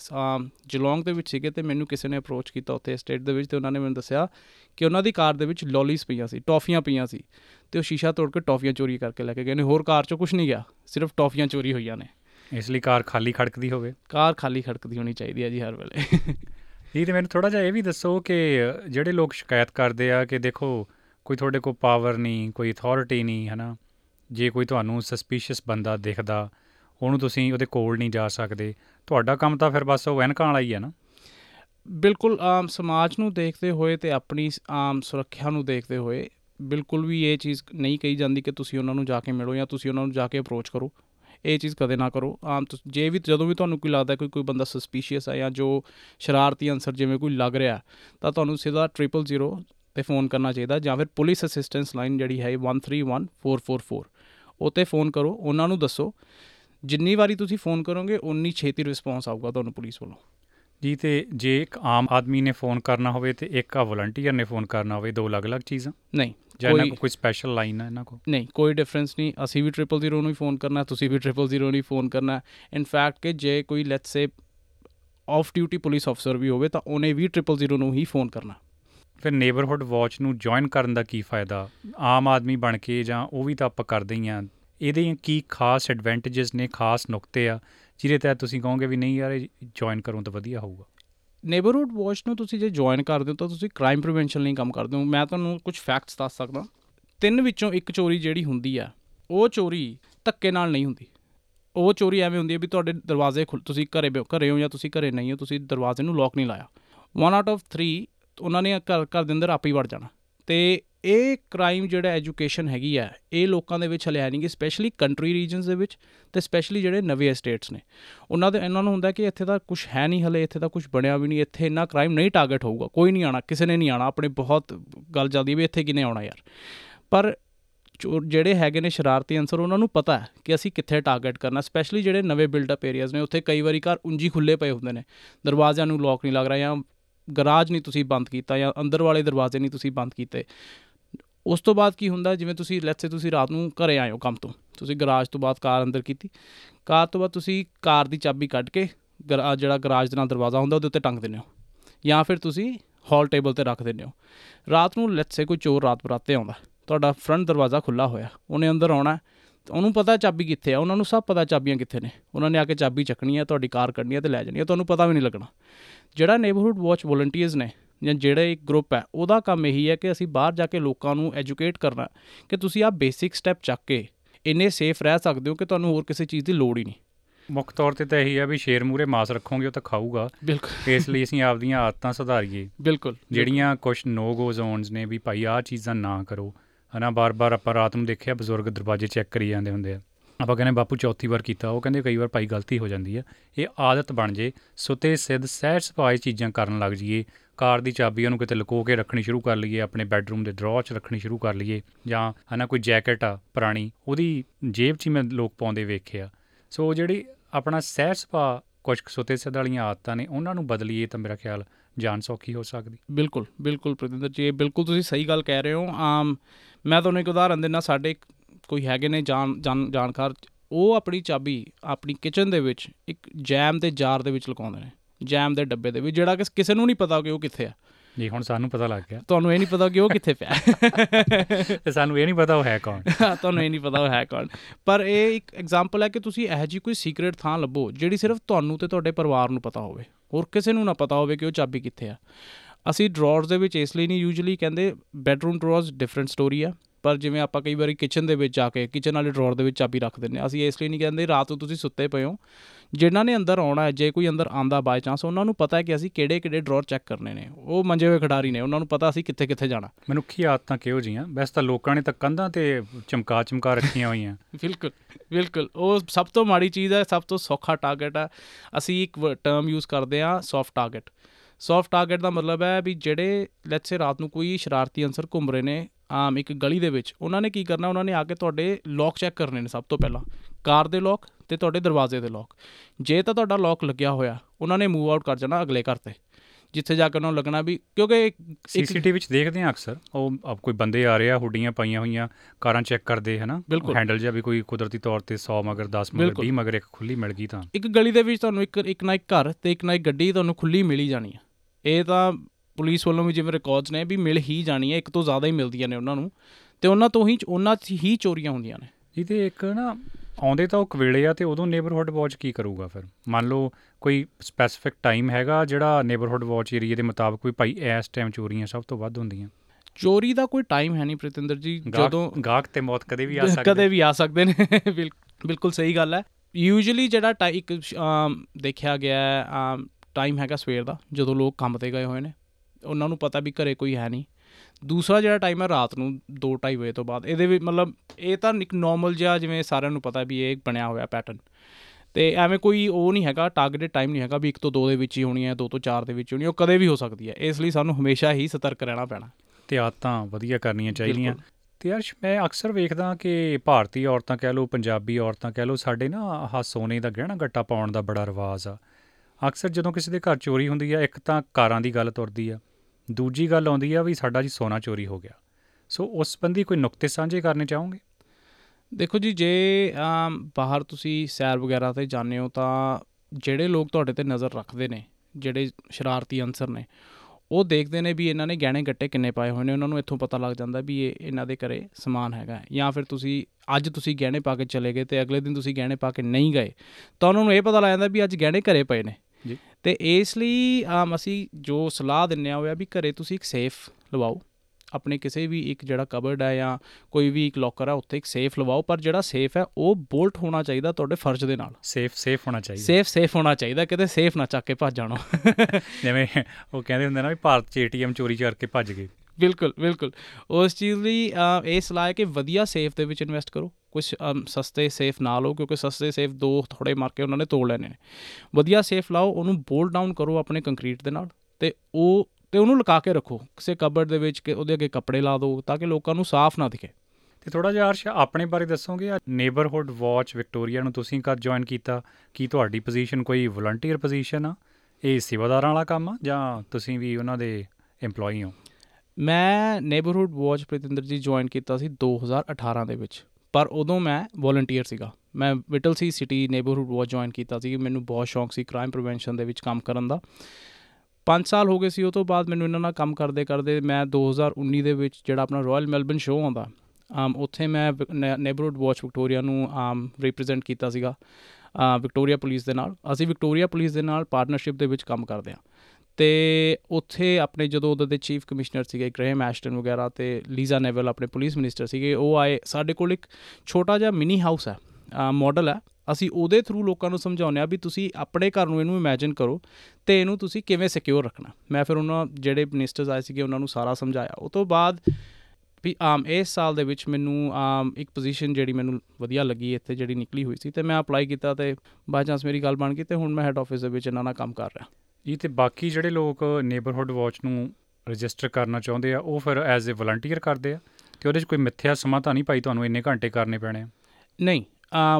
ਜਲੌਂਗ ਦੇ ਵਿੱਚ ਸੀਗੇ ਤੇ ਮੈਨੂੰ ਕਿਸੇ ਨੇ ਅਪਰੋਚ ਕੀਤਾ ਉੱਥੇ ਸਟੇਟ ਦੇ ਵਿੱਚ ਤੇ ਉਹਨਾਂ ਨੇ ਮੈਨੂੰ ਦੱਸਿਆ ਕਿ ਉਹਨਾਂ ਦੀ ਕਾਰ ਦੇ ਵਿੱਚ ਲੋਲੀਸ ਪਈਆਂ ਸੀ ਟੌਫੀਆਂ ਪਈਆਂ ਸੀ ਤੇ ਉਹ ਸ਼ੀਸ਼ਾ ਤੋੜ ਕੇ ਟੌਫੀਆਂ ਚੋਰੀ ਕਰਕੇ ਲੈ ਕੇ ਗਏ ਨੇ। ਹੋਰ ਕਾਰ 'ਚੋਂ ਕੁਝ ਨਹੀਂ ਗਿਆ ਸਿਰਫ ਟੌਫੀਆਂ ਚੋਰੀ ਹੋਈਆਂ ਨੇ। ਇਸ ਲਈ ਕਾਰ ਖਾਲੀ ਖੜਕਦੀ ਹੋਵੇ। ਕਾਰ ਖਾਲੀ ਖੜਕਦੀ ਹੋਣੀ ਚਾਹੀਦੀ ਹੈ ਜੀ ਹਰ ਵੇਲੇ। ਇਹ ਤੇ ਮੈਨੂੰ ਥੋੜਾ ਜਿਹਾ ਇਹ ਵੀ ਦੱਸੋ ਕਿ ਜਿਹੜੇ ਲੋਕ ਸ਼ਿਕਾਇਤ ਕਰਦੇ ਆ ਕਿ ਦੇਖੋ ਕੋਈ ਤੁਹਾਡੇ ਕੋਲ ਪਾਵਰ ਨਹੀਂ ਕੋਈ ਅਥਾਰਟੀ ਨਹੀਂ ਹਨਾ? ਜੇ ਕੋਈ ਤੁਹਾਨੂੰ ਸਸਪੀਸ਼ੀਅਸ ਬੰਦਾ ਦਿਖਦਾ ਉਹਨੂੰ ਤੁਸੀਂ ਉਹਦੇ ਕੋਲ ਨਹੀਂ ਜਾ ਸਕਦੇ। ਤੁਹਾਡਾ ਕੰਮ ਤਾਂ ਫਿਰ ਬਸ ਉਹ ਐਨਕਾਂ ਵਾਲਾ ਹੀ ਹੈ ਨਾ। ਬਿਲਕੁਲ, ਆਮ ਸਮਾਜ ਨੂੰ ਦੇਖਦੇ ਹੋਏ ਤੇ ਆਪਣੀ ਆਮ ਸੁਰੱਖਿਆ ਨੂੰ ਦੇਖਦੇ ਹੋਏ ਬਿਲਕੁਲ ਵੀ ਇਹ ਚੀਜ਼ ਨਹੀਂ ਕਹੀ ਜਾਂਦੀ ਕਿ ਤੁਸੀਂ ਉਹਨਾਂ ਨੂੰ ਜਾ ਕੇ ਮਿਲੋ ਜਾਂ ਤੁਸੀਂ ਉਹਨਾਂ ਨੂੰ ਜਾ ਕੇ ਅਪਰੋਚ ਕਰੋ। ਇਹ ਚੀਜ਼ ਕਦੇ ਨਾ ਕਰੋ। ਆਮ ਜੇ ਵੀ ਜਦੋਂ ਵੀ ਤੁਹਾਨੂੰ ਕੋਈ ਲੱਗਦਾ ਕੋਈ ਕੋਈ ਬੰਦਾ ਸਸਪੀਸ਼ੀਅਸ ਹੈ ਜਾਂ ਜੋ ਸ਼ਰਾਰਤੀ ਅਨਸਰ ਜਿਵੇਂ ਕੋਈ ਲੱਗ ਰਿਹਾ, ਤਾਂ ਤੁਹਾਨੂੰ ਸਿੱਧਾ 000 ਤੇ ਫੋਨ ਕਰਨਾ ਚਾਹੀਦਾ ਜਾਂ ਫਿਰ ਪੁਲਿਸ ਅਸਿਸਟੈਂਸ ਲਾਈਨ ਜਿਹੜੀ ਹੈ 131444 ਉਹ ਤੇ ਫੋਨ ਕਰੋ, ਉਹਨਾਂ ਨੂੰ ਦੱਸੋ। ਜਿੰਨੀ ਵਾਰੀ ਤੁਸੀਂ ਫੋਨ ਕਰੋਗੇ ਉਨੀ ਛੇਤੀ ਰਿਸਪੌਂਸ ਆਊਗਾ ਤੁਹਾਨੂੰ ਪੁਲਿਸ ਵੱਲੋਂ। ਜੀ ਤੇ ਜੇ ਇੱਕ ਆਮ ਆਦਮੀ ਨੇ ਫੋਨ ਕਰਨਾ ਹੋਵੇ ਤੇ ਇੱਕ ਆ ਵਲੰਟੀਅਰ ਨੇ ਫੋਨ ਕਰਨਾ ਹੋਵੇ ਦੋ ਅਲੱਗ-ਅਲੱਗ ਚੀਜ਼ਾਂ? ਨਹੀਂ ਜਾਂ ਇਹਨਾਂ ਕੋਲ ਕੋਈ ਸਪੈਸ਼ਲ ਲਾਈਨ ਹੈ ਇਹਨਾਂ ਕੋਲ ਨਹੀਂ ਕੋਈ ਡਿਫਰੈਂਸ ਨਹੀਂ। ਅਸੀਂ ਵੀ 000 ਨੂੰ ਹੀ ਫੋਨ ਕਰਨਾ ਤੁਸੀਂ ਵੀ 000 ਨੂੰ ਹੀ ਫੋਨ ਕਰਨਾ। ਇਨ ਫੈਕਟ ਕਿ ਜੇ ਕੋਈ let's say off duty police ਅਫਸਰ ਵੀ ਹੋਵੇ ਤਾਂ ਉਹਨੇ ਵੀ 000 ਨੂੰ ਹੀ ਫੋਨ ਕਰਨਾ। ਫਿਰ ਨੇਬਰਹੁੱਡ ਵਾਚ ਨੂੰ ਜੁਆਇਨ ਕਰਨ ਦਾ ਕੀ ਫਾਇਦਾ? ਆਮ ਆਦਮੀ ਬਣ ਕੇ ਜਾਂ ਉਹ ਵੀ ਤਾਂ ਆਪਾਂ ਕਰਦੇ ਹੀ ਆ। ਇਹਦੇ ਕੀ ਖਾਸ ਐਡਵਾਂਟੇजेस ਨੇ, ਖਾਸ ਨੁਕਤੇ ਆ, ਜਿਹਦੇ ਤਹਿਤ ਤੁਸੀਂ ਕਹੋਗੇ ਵੀ ਨਹੀਂ ਯਾਰ ਜੁਆਇਨ ਕਰੋ ਤਾਂ ਵਧੀਆ ਹੋਊਗਾ। ਨੇਬਰਹੁੱਡ ਵਾਚ ਨੂੰ ਤੁਸੀਂ ਜੇ ਜੁਆਇਨ ਕਰਦੇ ਹੋ ਤਾਂ ਤੁਸੀਂ ਕ੍ਰਾਈਮ ਪ੍ਰੀਵੈਂਸ਼ਨ ਲਈ ਕੰਮ ਕਰਦੇ ਹੋ। ਮੈਂ ਤੁਹਾਨੂੰ ਕੁਝ ਫੈਕਟਸ ਦੱਸ ਸਕਦਾ। ਤਿੰਨ ਵਿੱਚੋਂ ਇੱਕ ਚੋਰੀ ਜਿਹੜੀ ਹੁੰਦੀ ਆ, ਉਹ ਚੋਰੀ ਧੱਕੇ ਨਾਲ ਨਹੀਂ ਹੁੰਦੀ। ਉਹ ਚੋਰੀ ਐਵੇਂ ਹੁੰਦੀ ਹੈ ਵੀ ਤੁਹਾਡੇ ਦਰਵਾਜ਼ੇ ਤੁਸੀਂ ਘਰੇ ਘਰੇ ਹੋ ਜਾਂ ਤੁਸੀਂ ਘਰੇ ਨਹੀਂ ਹੋ, ਤੁਸੀਂ ਦਰਵਾਜ਼ੇ ਨੂੰ ਲੌਕ ਨਹੀਂ ਲਾਇਆ। 1 ਆਊਟ ਆਫ 3 ਉਹਨਾਂ ਨੇ ਘਰ ਘਰ ਦੇ ਅੰਦਰ ਆਪੇ ਵੜ ਜਾਣਾ। ਤੇ ਇਹ ਕ੍ਰਾਈਮ ਜਿਹੜਾ ਐਜੂਕੇਸ਼ਨ ਹੈਗੀ ਆ, ਇਹ ਲੋਕਾਂ ਦੇ ਵਿੱਚ ਹਲੇ ਹੈ ਨਹੀਂ ਕਿ ਸਪੈਸ਼ਲੀ ਕੰਟਰੀ ਰੀਜਨਸ ਦੇ ਵਿੱਚ ਤੇ ਸਪੈਸ਼ਲੀ ਜਿਹੜੇ ਨਵੇਂ ਸਟੇਟਸ ਨੇ। ਉਹਨਾਂ ਦੇ, ਇਹਨਾਂ ਨੂੰ ਹੁੰਦਾ ਕਿ ਇੱਥੇ ਤਾਂ ਕੁਝ ਹੈ ਨਹੀਂ ਹਲੇ, ਇੱਥੇ ਤਾਂ ਕੁਝ ਬਣਿਆ ਵੀ ਨਹੀਂ ਇੱਥੇ ਇੰਨਾ ਕ੍ਰਾਈਮ ਨਹੀਂ ਟਾਰਗੇਟ ਹੋਊਗਾ, ਕੋਈ ਨਹੀਂ ਆਣਾ ਕਿਸੇ ਨੇ ਨਹੀਂ ਆਣਾ ਆਪਣੇ ਬਹੁਤ ਗੱਲ ਚੱਲਦੀ ਵੀ ਇੱਥੇ ਕਿਨੇ ਆਉਣਾ ਯਾਰ। ਪਰ ਜਿਹੜੇ ਹੈਗੇ ਨੇ ਸ਼ਰਾਰਤੀ ਅੰਸਰ ਉਹਨਾਂ ਨੂੰ ਪਤਾ ਹੈ ਕਿ ਅਸੀਂ ਕਿੱਥੇ ਟਾਰਗੇਟ ਕਰਨਾ ਸਪੈਸ਼ਲੀ ਜਿਹੜੇ ਨਵੇਂ ਬਿਲਡ ਅਪ ਏਰੀਆਜ਼ ਨੇ, ਉੱਥੇ ਕਈ ਵਾਰੀ ਘਰ ਉਂਜੀ ਖੁੱਲੇ ਪਏ ਹੁੰਦੇ ਨੇ। ਦਰਵਾਜ਼ਿਆਂ ਨੂੰ ਲੌਕ ਨਹੀਂ ਲੱਗ ਰਿਹਾ ਜਾਂ ਗਰਾਜ ਨਹੀਂ ਤੁਸੀਂ ਬੰਦ ਕੀਤਾ ਜਾਂ ਅੰਦਰ ਵਾਲੇ ਦਰਵਾਜ਼ੇ ਨਹੀਂ ਤੁਸੀਂ ਬੰਦ ਕੀਤੇ। ਉਸ ਤੋਂ ਬਾਅਦ ਕੀ ਹੁੰਦਾ, ਜਿਵੇਂ ਤੁਸੀਂ ਲੈਟਸ ਸੇ ਤੁਸੀਂ ਰਾਤ ਨੂੰ ਘਰੇ ਆਏ ਹੋ ਕੰਮ ਤੋਂ, ਤੁਸੀਂ ਗਰਾਜ ਤੋਂ ਬਾਅਦ ਕਾਰ ਅੰਦਰ ਕੀਤੀ, ਕਾਰ ਤੋਂ ਬਾਅਦ ਤੁਸੀਂ ਕਾਰ ਦੀ ਚਾਬੀ ਕੱਢ ਕੇ ਜਿਹੜਾ ਗਰਾਜ ਦੇ ਨਾਲ ਦਰਵਾਜ਼ਾ ਹੁੰਦਾ, ਉਹਦੇ ਉੱਤੇ ਟੰਗ ਦਿੰਦੇ ਹੋ, ਜਾਂ ਫਿਰ ਤੁਸੀਂ ਹਾਲ ਟੇਬਲ ਤੇ ਰੱਖ ਦਿੰਦੇ ਹੋ। ਰਾਤ ਨੂੰ ਲੈਟਸ ਸੇ ਕੋਈ ਚੋਰ ਰਾਤ ਬਰਾਤੇ ਆਉਂਦਾ, ਤੁਹਾਡਾ ਫਰੰਟ ਦਰਵਾਜ਼ਾ ਖੁੱਲਾ ਹੋਇਆ, ਉਹਨੇ ਅੰਦਰ ਆਉਣਾ, ਉਹਨੂੰ ਪਤਾ ਚਾਬੀ ਕਿੱਥੇ ਆ, ਉਹਨਾਂ ਨੂੰ ਸਭ ਪਤਾ ਚਾਬੀਆਂ ਕਿੱਥੇ ਨੇ, ਉਹਨਾਂ ਨੇ ਆ ਕੇ ਚਾਬੀ ਚੱਕਣੀ ਹੈ ਤੁਹਾਡੀ ਕਾਰ ਕੱਢਣੀ ਹੈ ਤੇ ਲੈ ਜਾਣੀ ਹੈ ਤੁਹਾਨੂੰ ਪਤਾ ਵੀ ਨਹੀਂ ਲੱਗਣਾ। ਜਿਹੜਾ ਨੇਬਰਹੁੱਡ ਵਾਚ ਵੋਲੰਟੀਅਰਸ ਨੇ ਜਾਂ ਜਿਹੜਾ ਇੱਕ ਗਰੁੱਪ ਹੈ ਉਹਦਾ ਕੰਮ ਇਹੀ ਹੈ ਕਿ ਅਸੀਂ ਬਾਹਰ ਜਾ ਕੇ ਲੋਕਾਂ ਨੂੰ ਐਜੂਕੇਟ ਕਰਨਾ ਕਿ ਤੁਸੀਂ ਆ ਬੇਸਿਕ ਸਟੈਪ ਚੱਕ ਕੇ ਇੰਨੇ ਸੇਫ ਰਹਿ ਸਕਦੇ ਹੋ ਕਿ ਤੁਹਾਨੂੰ ਹੋਰ ਕਿਸੇ ਚੀਜ਼ ਦੀ ਲੋੜ ਹੀ ਨਹੀਂ। ਮੁੱਖ ਤੌਰ ਤੇ ਤਾਂ ਇਹੀ ਹੈ ਵੀ ਸ਼ੇਰ ਮੂਰੇ ਮਾਸ ਰੱਖੋਗੇ ਉਹ ਤਾਂ ਖਾਊਗਾ। ਬਿਲਕੁਲ। ਇਸ ਲਈ ਅਸੀਂ ਆਪਦੀਆਂ ਆਦਤਾਂ ਸੁਧਾਰੀਏ। ਬਿਲਕੁਲ ਜਿਹੜੀਆਂ ਕੁਝ ਨੋ ਗੋ ਜ਼ੋਨਸ ਨੇ ਵੀ ਭਾਈ ਆਹ ਚੀਜ਼ਾਂ ਨਾ ਕਰੋ। ਹਨਾ ਬਾਰ-ਬਾਰ ਆਪਾਂ ਰਾਤ ਨੂੰ ਦੇਖਿਆ ਬਜ਼ੁਰਗ ਦਰਵਾਜ਼ੇ ਚੈੱਕ ਕਰੀ ਜਾਂਦੇ ਹੁੰਦੇ ਆ। ਆਪਾਂ ਕਹਿੰਦੇ ਬਾਪੂ ਚੌਥੀ ਵਾਰ ਕੀਤਾ। ਉਹ ਕਹਿੰਦੇ ਕਈ ਵਾਰ ਭਾਈ ਗਲਤੀ ਹੋ ਜਾਂਦੀ ਹੈ ਇਹ ਆਦਤ ਬਣ ਜੇ ਸੁਤੇ ਸਿੱਧ ਸਹਿਜ ਸਫ਼ਾਈ ਚੀਜ਼ਾਂ ਕਰਨ ਲੱਗ ਜੀਏ ਕਾਰ ਦੀ ਚਾਬੀ ਉਹਨੂੰ ਕਿਤੇ ਲੁਕੋ ਕੇ ਰੱਖਣੀ ਸ਼ੁਰੂ ਕਰ ਲਈਏ, ਆਪਣੇ ਬੈੱਡਰੂਮ ਦੇ ਡਰਾਅ 'ਚ ਰੱਖਣੀ ਸ਼ੁਰੂ ਕਰ ਲਈਏ ਜਾਂ ਹਨਾ ਕੋਈ ਜੈਕਟ ਆ, ਪੁਰਾਣੀ, ਉਹਦੀ ਜੇਬ 'ਚ ਮੈਂ ਲੋਕ ਪਾਉਂਦੇ ਵੇਖਿਆ। ਸੋ ਜਿਹੜੀ ਆਪਣਾ ਸਹਿਜ ਸੁਭਾਅ ਕੁਝ ਸੁਤੇ ਸਿੱਧ ਵਾਲੀਆਂ ਆਦਤਾਂ ਨੇ, ਉਹਨਾਂ ਨੂੰ ਬਦਲੀਏ ਤਾਂ ਮੇਰਾ ਖਿਆਲ ਜਾਨ ਸੌਖੀ ਹੋ ਸਕਦੀ। ਬਿਲਕੁਲ ਬਿਲਕੁਲ ਪ੍ਰਤਿੰਦਰ ਜੀ ਬਿਲਕੁਲ ਤੁਸੀਂ ਸਹੀ ਗੱਲ ਕਹਿ ਰਹੇ ਹੋ। ਆਮ ਮੈਂ ਤੁਹਾਨੂੰ ਇੱਕ ਉਦਾਹਰਨ ਦਿੰਦਾ, ਸਾਡੇ ਕੋਈ ਹੈਗੇ ਨੇ ਜਾਣ ਜਾਣਕਾਰ, ਉਹ ਆਪਣੀ ਚਾਬੀ ਆਪਣੀ ਕਿਚਨ ਦੇ ਵਿੱਚ ਇੱਕ ਜੈਮ ਦੇ ਜਾਰ ਦੇ ਵਿੱਚ ਲਗਾਉਂਦੇ ਨੇ। ਜੈਮ ਦੇ ਡੱਬੇ ਦੇ ਵਿੱਚ ਜਿਹੜਾ ਕਿ ਕਿਸੇ ਨੂੰ ਨਹੀਂ ਪਤਾ ਕਿ ਉਹ ਕਿੱਥੇ ਆ। ਜੀ ਹੁਣ ਸਾਨੂੰ ਪਤਾ ਲੱਗ ਗਿਆ। ਤੁਹਾਨੂੰ ਇਹ ਨਹੀਂ ਪਤਾ ਕਿ ਉਹ ਕਿੱਥੇ ਪਿਆ। ਤੇ ਸਾਨੂੰ ਇਹ ਨਹੀਂ ਪਤਾ ਉਹ ਹੈ ਕੌਣ। ਤੁਹਾਨੂੰ ਇਹ ਨਹੀਂ ਪਤਾ ਉਹ ਹੈ ਕੌਣ। ਪਰ ਇਹ ਇੱਕ ਐਗਜ਼ਾਮਪਲ ਹੈ ਕਿ ਤੁਸੀਂ ਇਹ ਜੀ ਕੋਈ ਸੀਕ੍ਰੀਟ ਥਾਂ ਲੱਭੋ ਜਿਹੜੀ ਸਿਰਫ ਤੁਹਾਨੂੰ ਤੇ ਤੁਹਾਡੇ ਪਰਿਵਾਰ ਨੂੰ ਪਤਾ ਹੋਵੇ। ਹੋਰ ਕਿਸੇ ਨੂੰ ਨਾ ਪਤਾ ਹੋਵੇ ਕਿ ਉਹ ਚਾਬੀ ਕਿੱਥੇ ਆ। ਅਸੀਂ ਡਰਾਅਰਸ ਦੇ ਵਿੱਚ ਇਸ ਲਈ ਨਹੀਂ ਯੂਜੂਲੀ ਕਹਿੰਦੇ ਬੈਡਰੂਮ ਡਰਾਅਰਸ ਡਿਫਰੈਂਟ ਸਟੋਰੀ ਆ। ਪਰ ਜਿਵੇਂ ਆਪਾਂ ਕਈ ਵਾਰੀ ਕਿਚਨ ਦੇ ਵਿੱਚ ਜਾ ਕੇ ਕਿਚਨ ਵਾਲੇ ਡਰਾਅਰ ਦੇ ਵਿੱਚ ਚਾਬੀ ਰੱਖ ਦਿੰਨੇ ਅਸੀਂ ਇਸ ਲਈ ਨਹੀਂ ਕਹਿੰਦੇ ਰਾਤ ਨੂੰ ਤੁਸੀਂ ਸੁੱਤੇ ਪਏ ਹੋ। ਜਿਨ੍ਹਾਂ ਨੇ ਅੰਦਰ ਆਉਣਾ ਹੈ ਜੇ ਕੋਈ ਅੰਦਰ ਆਂਦਾ ਬਾਈ ਚਾਂਸ ਉਹਨਾਂ ਨੂੰ ਪਤਾ ਹੈ ਕਿ ਅਸੀਂ ਕਿਹੜੇ ਕਿਹੜੇ ਡਰਾਅਰ ਚੈੱਕ ਕਰਨੇ ਨੇ। ਉਹ ਮੰਜੇ ਹੋਏ ਖਿਡਾਰੀ ਨੇ ਉਹਨਾਂ ਨੂੰ ਪਤਾ ਅਸੀਂ ਕਿੱਥੇ ਕਿੱਥੇ ਜਾਣਾ ਮਨੁੱਖੀ ਆਦਤਾਂ ਕਿਹੋ ਜੀਆਂ ਵੈਸੇ ਤਾਂ ਲੋਕਾਂ ਨੇ ਤਾਂ ਕੰਧਾਂ ਤੇ ਚਮਕਾ ਚਮਕਾ ਰੱਖੀਆਂ ਹੋਈਆਂ। ਬਿਲਕੁਲ ਬਿਲਕੁਲ। ਉਹ ਸਭ ਤੋਂ ਮਾੜੀ ਚੀਜ਼ ਹੈ ਸਭ ਤੋਂ ਸੌਖਾ ਟਾਰਗੇਟ ਹੈ। ਅਸੀਂ ਇੱਕ ਟਰਮ ਯੂਜ਼ ਕਰਦੇ ਆ ਸੌਫਟ ਟਾਰਗੇਟ ਸੌਫਟ ਟਾਰਗੇਟ ਦਾ ਮਤਲਬ ਹੈ ਵੀ ਜਿਹੜੇ ਲੈਟਸ ਸੇ ਰਾਤ ਨੂੰ ਕੋਈ ਸ਼ਰਾਰਤੀ ਅੰਸਰ ਘੁੰਮ ਰਹੇ ਨੇ ਆਮ ਇੱਕ ਗਲੀ ਦੇ ਵਿੱਚ ਉਹਨਾਂ ਨੇ ਕੀ ਕਰਨਾ ਉਹਨਾਂ ਨੇ ਆ ਕੇ ਤੁਹਾਡੇ ਲੌਕ ਚੈੱਕ ਕਰਨੇ ਨੇ ਸਭ ਤੋਂ ਪਹਿਲਾਂ। ਕਾਰ ਦੇ ਲੌਕ ਤੇ ਤੁਹਾਡੇ ਦਰਵਾਜ਼ੇ ਦੇ ਲੌਕ ਜੇ ਤਾਂ ਤੁਹਾਡਾ ਲੌਕ ਲੱਗਿਆ ਹੋਇਆ ਉਹਨਾਂ ਨੇ ਮੂਵ ਆਊਟ ਕਰ ਜਾਣਾ ਅਗਲੇ ਘਰ ਤੇ। ਜਿੱਥੇ ਜਾ ਕੇ ਉਹਨਾਂ ਨੂੰ ਲੱਗਣਾ ਵੀ ਕਿਉਂਕਿ ਸੀਸੀਟੀਵੀ ਵਿੱਚ ਦੇਖਦੇ ਆ ਅਕਸਰ। ਉਹ ਅਬ ਕੋਈ ਬੰਦੇ ਆ ਰਹੇ ਆ ਹੁੱਡੀਆਂ ਪਾਈਆਂ ਹੋਈਆਂ ਕਾਰਾਂ ਚੈੱਕ ਕਰਦੇ ਹਨਾ। ਹੈਂਡਲ ਜਿਹਾ ਵੀ ਕੋਈ ਕੁਦਰਤੀ ਤੌਰ ਤੇ 100 ਮਗਰ 10 ਮਗਰ ਬਿਲਕੁਲ। 20 ਮਗਰ ਇੱਕ ਖੁੱਲੀ ਮਿਲ ਗਈ ਤਾਂ। ਇੱਕ ਗਲੀ ਦੇ ਵਿੱਚ ਤੁਹਾਨੂੰ ਇੱਕ ਇੱਕ ਨਾ ਇੱਕ ਘਰ ਤੇ ਇੱਕ ਨਾ ਇੱਕ ਗੱਡੀ ਤੁਹਾਨੂੰ ਖੁੱਲੀ ਮਿਲ ਜਾਣੀ ਹੈ ਇਹ ਤਾਂ ਪੁਲਿਸ ਵੱਲੋਂ ਵੀ ਜਿਵੇਂ ਰਿਕਾਰਡਸ ਨੇ ਵੀ ਮਿਲ ਹੀ ਜਾਣੀ ਹੈ ਇੱਕ ਤੋਂ ਜ਼ਿਆਦਾ ਹੀ ਮਿਲਦੀਆਂ ਨੇ ਉਹਨਾਂ ਨੂੰ। ਤੇ ਉਹਨਾਂ ਤੋਂ ਹੀ ਉਹਨਾਂ 'ਚ ਹੀ ਚੋਰੀਆਂ ਹੁੰਦੀਆਂ ਨੇ। ਇਹਦੇ ਇੱਕ ਨਾ ਆਉਂਦੇ ਤਾਂ ਉਹ ਕਵੇਲੇ ਆ ਤੇ ਉਦੋਂ ਨੇਬਰਹੁੱਡ ਵਾਚ ਕੀ ਕਰੂਗਾ ਫਿਰ? ਮੰਨ ਲਓ ਕੋਈ ਸਪੈਸੀਫਿਕ ਟਾਈਮ ਹੈਗਾ ਜਿਹੜਾ ਨੇਬਰਹੁੱਡ ਵਾਚ ਏਰੀਆ ਦੇ ਮੁਤਾਬਕ ਵੀ ਭਾਈ ਇਸ ਟਾਈਮ ਚੋਰੀਆਂ ਸਭ ਤੋਂ ਵੱਧ ਹੁੰਦੀਆਂ। ਚੋਰੀ ਦਾ ਕੋਈ ਟਾਈਮ ਹੈ ਨਹੀਂ ਪ੍ਰਤਿੰਦਰ ਜੀ ਜਦੋਂ ਗਾਹਕ ਤੇ ਮੌਤ ਕਦੇ ਵੀ ਆ ਸਕਦੀ। ਕਦੇ ਵੀ ਆ ਸਕਦੇ ਨੇ ਬਿਲ- ਬਿਲਕੁਲ ਸਹੀ ਗੱਲ ਹੈ। ਯੂਜੂਅਲੀ ਜਿਹੜਾ ਇੱਕ ਦੇਖਿਆ ਗਿਆ ਟਾਈਮ ਹੈਗਾ ਸਵੇਰ ਦਾ ਜਦੋਂ ਲੋਕ ਕੰਮ ਤੇ ਗਏ ਹੋਏ ਨੇ। ਉਹਨਾਂ ਨੂੰ ਪਤਾ ਵੀ ਘਰੇ ਕੋਈ ਹੈ ਨਹੀਂ। ਦੂਸਰਾ ਜਿਹੜਾ ਟਾਈਮ ਹੈ ਰਾਤ ਨੂੰ 2:30 ਵਜੇ ਤੋਂ ਬਾਅਦ ਇਹਦੇ ਵਿੱਚ ਮਤਲਬ ਇਹ ਤਾਂ ਇੱਕ ਨਾਰਮਲ ਜਿਹਾ ਜਿਵੇਂ ਸਾਰਿਆਂ ਨੂੰ ਪਤਾ ਵੀ ਇਹ ਬਣਿਆ ਹੋਇਆ ਪੈਟਰਨ ਤੇ ਐਵੇਂ ਕੋਈ ਉਹ ਨਹੀਂ ਹੈਗਾ ਟਾਰਗੇਟਡ ਟਾਈਮ ਨਹੀਂ ਹੈਗਾ ਵੀ 1 ਤੋਂ 2 ਦੇ ਵਿੱਚ ਹੀ ਹੋਣੀ ਹੈ 2 ਤੋਂ 4 ਦੇ ਵਿੱਚ ਹੋਣੀ ਉਹ ਕਦੇ ਵੀ ਹੋ ਸਕਦੀ ਹੈ। ਇਸ ਲਈ ਸਾਨੂੰ ਹਮੇਸ਼ਾ ਹੀ ਸਤਰਕ ਰਹਿਣਾ ਪੈਣਾ। ਤੇ ਆਦਤਾਂ ਵਧੀਆ ਕਰਨੀਆਂ ਚਾਹੀਦੀਆਂ। ਤੇ ਯਾਰ ਮੈਂ ਅਕਸਰ ਵੇਖਦਾ ਕਿ ਭਾਰਤੀ ਔਰਤਾਂ ਕਹਿ ਲਓ ਪੰਜਾਬੀ ਔਰਤਾਂ ਕਹਿ ਲਓ ਸਾਡੇ ਨਾ ਆਹ ਸੋਨੇ ਦਾ ਗਹਿਣਾ ਗੱਟਾ ਪਾਉਣ ਦਾ ਬੜਾ ਰਿਵਾਜ ਆ। ਅਕਸਰ ਜਦੋਂ ਕਿਸੇ ਦੇ ਘਰ ਚੋਰੀ ਹੁੰਦੀ ਆ ਇੱਕ ਤਾਂ ਕਾਰਾਂ ਦੀ ਗੱਲ ਤੁਰਦੀ ਆ। ਦੂਜੀ ਗੱਲ ਆਉਂਦੀ ਆ ਵੀ ਸਾਡਾ ਜੀ ਸੋਨਾ ਚੋਰੀ ਹੋ ਗਿਆ। ਸੋ ਉਸ ਸੰਬੰਧੀ ਕੋਈ ਨੁਕਤੇ ਸਾਂਝੇ ਕਰਨੇ ਚਾਹੋਗੇ? ਦੇਖੋ ਜੀ ਜੇ ਅਮ, ਬਾਹਰ ਤੁਸੀਂ ਸੈਰ ਵਗੈਰਾ ਤੇ ਜਾਂਦੇ ਹੋ ਤਾਂ ਜਿਹੜੇ ਲੋਕ ਤੁਹਾਡੇ ਤੇ ਨਜ਼ਰ ਰੱਖਦੇ ਨੇ ਜਿਹੜੇ ਸ਼ਰਾਰਤੀ ਅਨਸਰ ਨੇ ਉਹ ਦੇਖਦੇ ਨੇ ਵੀ ਇਹਨਾਂ ਨੇ ਗਹਿਣੇ ਗੱਟੇ ਕਿੰਨੇ ਪਾਏ ਹੋਏ ਨੇ ਉਹਨਾਂ ਨੂੰ ਇੱਥੋਂ ਪਤਾ ਲੱਗ ਜਾਂਦਾ ਵੀ ਇਹ ਇਹਨਾਂ ਦੇ ਘਰੇ ਸਮਾਨ ਹੈਗਾ ਹੈ। ਜਾਂ ਫਿਰ ਤੁਸੀਂ ਅੱਜ ਤੁਸੀਂ ਗਹਿਣੇ ਪਾ ਕੇ ਚਲੇ ਗਏ ਤੇ ਅਗਲੇ ਦਿਨ ਤੁਸੀਂ ਗਹਿਣੇ ਪਾ ਕੇ ਨਹੀਂ ਗਏ ਤਾਂ ਉਹਨਾਂ ਨੂੰ ਇਹ ਪਤਾ ਲੱਗ ਜਾਂਦਾ ਵੀ ਅੱਜ ਗਹਿਣੇ ਘਰੇ ਪਏ ਨੇ। ਜੀ। ਤੇ ਇਸ ਲਈ ਅਮ, ਅਸੀਂ ਜੋ ਸਲਾਹ ਦਿੰਨੇ ਆ ਉਹ ਆ ਵੀ ਘਰੇ ਤੁਸੀਂ ਇੱਕ ਸੇਫ ਲਵਾਓ। ਆਪਣੇ ਕਿਸੇ ਵੀ ਇੱਕ ਜਿਹੜਾ ਕਬਰਡ ਹੈ ਜਾਂ ਕੋਈ ਵੀ ਇੱਕ ਲੋਕਰ ਹੈ ਉੱਥੇ ਇੱਕ ਸੇਫ ਲਵਾਓ ਪਰ ਜਿਹੜਾ ਸੇਫ ਹੈ ਉਹ ਬੋਲਟ ਹੋਣਾ ਚਾਹੀਦਾ ਤੁਹਾਡੇ ਫਰਜ਼ ਦੇ ਨਾਲ। ਸੇਫ ਸੇਫ ਹੋਣਾ ਚਾਹੀਦਾ। ਸੇਫ ਸੇਫ ਹੋਣਾ ਚਾਹੀਦਾ ਕਿਤੇ ਸੇਫ ਨਾ ਚੱਕ ਕੇ ਭੱਜ ਜਾਣਾ। ਜਿਵੇਂ ਉਹ ਕਹਿੰਦੇ ਹੁੰਦੇ ਨਾ ਵੀ ਭਾਰਤ 'ਚ ਏਟੀਐਮ ਚੋਰੀ ਕਰਕੇ ਭੱਜ ਗਏ। ਬਿਲਕੁਲ ਬਿਲਕੁਲ। ਉਸ ਚੀਜ਼ ਲਈ ਇਹ ਸਲਾਹ ਹੈ ਕਿ ਵਧੀਆ ਸੇਫ ਦੇ ਵਿੱਚ ਇਨਵੈਸਟ ਕਰੋ। ਕੁਝ ਸਸਤੇ ਸੇਫ ਨਾ ਲਓ ਕਿਉਂਕਿ ਸਸਤੇ ਸੇਫ ਦੋ ਥੋੜੇ ਮਾਰ ਕੇ ਉਹਨਾਂ ਨੇ ਤੋੜ ਲੈਣੇ ਨੇ। ਵਧੀਆ ਸੇਫ ਲਾਓ ਉਹਨੂੰ ਬੋਲਟ ਡਾਊਨ ਕਰੋ ਆਪਣੇ ਕੰਕਰੀਟ ਦੇ ਨਾਲ ਤੇ ਉਹ ਤੇ ਉਹਨੂੰ ਲੁਕਾ ਕੇ ਰੱਖੋ। ਕਿਸੇ ਕਬਰਡ ਦੇ ਵਿੱਚ ਕਿ ਉਹਦੇ ਅੱਗੇ ਕੱਪੜੇ ਲਾ ਦਿਓ ਤਾਂ ਕਿ ਲੋਕਾਂ ਨੂੰ ਸਾਫ਼ ਨਾ ਦਿਖੇ। ਤੇ ਥੋੜਾ ਜਿਹਾ ਅਰਸ਼ ਆਪਣੇ ਬਾਰੇ ਦੱਸੋਗੇ ਆ ਨੇਬਰਹੁੱਡ ਵਾਚ ਵਿਕਟੋਰੀਆ ਨੂੰ ਤੁਸੀਂ ਕਦ ਜੁਆਇਨ ਕੀਤਾ? ਕੀ ਤੁਹਾਡੀ ਪੋਜੀਸ਼ਨ ਕੋਈ ਵਲੰਟੀਅਰ ਪੋਜੀਸ਼ਨ ਆ? ਇਹ ਸੇਵਾਦਾਰਾਂ ਵਾਲਾ ਕੰਮ ਆ ਜਾਂ ਤੁਸੀਂ ਵੀ ਉਹਨਾਂ ਦੇ EMPLOYE ਹੋ? ਮੈਂ ਨੇਬਰਹੁੱਡ ਵਾਚ ਪ੍ਰਤਿੰਦਰ ਜੀ ਜੁਆਇਨ ਕੀਤਾ ਸੀ 2018 ਦੇ ਵਿੱਚ। ਪਰ ਉਦੋਂ ਮੈਂ ਵੋਲੰਟੀਅਰ ਸੀਗਾ। ਮੈਂ Whittlesea city neighbourhood watch join ਕੀਤਾ ਸੀ। ਮੈਨੂੰ ਬਹੁਤ ਸ਼ੌਂਕ ਸੀ ਕ੍ਰਾਈਮ ਪ੍ਰੀਵੈਂਸ਼ਨ ਦੇ ਵਿੱਚ ਕੰਮ ਕਰਨ ਦਾ। 5 ਸਾਲ ਹੋ ਗਏ ਸੀ ਉਹ ਤੋਂ ਬਾਅਦ ਮੈਨੂੰ ਇਹਨਾਂ ਨਾਲ ਕੰਮ ਕਰਦੇ ਕਰਦੇ ਮੈਂ 2019 ਦੇ ਵਿੱਚ ਜਿਹੜਾ ਆਪਣਾ ਰਾਇਲ ਮੈਲਬਨ ਸ਼ੋਅ ਆਉਂਦਾ ਆਮ ਉੱਥੇ ਮੈਂ ਨੇਬਰਹੁੱਡ ਵਾਚ ਵਿਕਟੋਰੀਆ ਨੂੰ ਆਮ ਰਿਪਰੈਜ਼ੈਂਟ ਕੀਤਾ ਸੀਗਾ ਅ, ਵਿਕਟੋਰੀਆ ਪੁਲਿਸ ਦੇ ਨਾਲ। ਅਸੀਂ ਵਿਕਟੋਰੀਆ ਪੁਲਿਸ ਦੇ ਨਾਲ ਪਾਰਟਨਰਸ਼ਿਪ ਦੇ ਵਿੱਚ ਕੰਮ ਕਰਦੇ ਹਾਂ ਤੇ ਉੱਥੇ ਆਪਣੇ ਜਦੋਂ ਉਹਦੇ ਦੇ ਚੀਫ ਕਮਿਸ਼ਨਰ ਸੀਗੇ ਗ੍ਰੇਮ ਐਸ਼ਟਨ ਵਗੈਰਾ ਤੇ ਲੀਜ਼ਾ ਨੇਵਲ ਆਪਣੇ ਪੁਲਿਸ ਮਿਨਿਸਟਰ ਸੀਗੇ, ਉਹ ਆਏ, ਸਾਡੇ ਕੋਲ ਇੱਕ ਛੋਟਾ ਜਿਹਾ ਮਿਨੀ ਹਾਊਸ ਹੈ ਮਾਡਲ ਹੈ। ਅਸੀਂ ਉਹਦੇ ਥਰੂ ਲੋਕਾਂ ਨੂੰ ਸਮਝਾਉਂਦੇ ਆ ਵੀ ਤੁਸੀਂ ਆਪਣੇ ਘਰ ਨੂੰ ਇਹਨੂੰ ਇਮੇਜਿਨ ਕਰੋ ਤੇ ਇਹਨੂੰ ਤੁਸੀਂ ਕਿਵੇਂ ਸਿਕਿਉਰ ਰੱਖਣਾ। ਮੈਂ ਫਿਰ ਉਹਨਾਂ, ਜਿਹੜੇ ਮਿਨਿਸਟਰਸ ਆਏ ਸੀਗੇ, ਉਹਨਾਂ ਨੂੰ ਸਾਰਾ ਸਮਝਾਇਆ। ਉਹ ਤੋਂ ਬਾਅਦ ਵੀ ਆਮ ਇਸ ਸਾਲ ਦੇ ਵਿੱਚ ਮੈਨੂੰ, ਆਮ ਇੱਕ ਪੋਜੀਸ਼ਨ ਜਿਹੜੀ ਮੈਨੂੰ ਵਧੀਆ ਲੱਗੀ, ਇੱਥੇ ਜਿਹੜੀ ਨਿਕਲੀ ਹੋਈ ਸੀ ਤੇ ਮੈਂ ਅਪਲਾਈ ਕੀਤਾ ਤੇ ਬਾਈ ਚਾਂਸ ਮੇਰੀ ਗੱਲ ਬਣ ਗਈ ਤੇ ਹੁਣ ਮੈਂ ਹੈੱਡ ਆਫਿਸ ਦੇ ਵਿੱਚ ਇਹਨਾਂ ਨਾਲ ਕੰਮ ਕਰ ਰਿਹਾ। ਜੀ ਤੇ ਬਾਕੀ ਜਿਹੜੇ ਲੋਕ ਨੇਬਰਹੁੱਡ ਵਾਚ ਨੂੰ ਰਜਿਸਟਰ ਕਰਨਾ ਚਾਹੁੰਦੇ ਆ, ਉਹ ਫਿਰ ਐਜ਼ ਅ ਵਲੰਟੀਅਰ ਕਰਦੇ ਆ ਤੇ ਉਹਦੇ 'ਚ ਕੋਈ ਮਿੱਥਿਆ ਸਮਾਂ ਤਾਂ ਨਹੀਂ ਭਾਈ ਤੁਹਾਨੂੰ ਇੰਨੇ ਘੰਟੇ ਕਰਨੇ ਪੈਣੇ ਆ? ਨਹੀਂ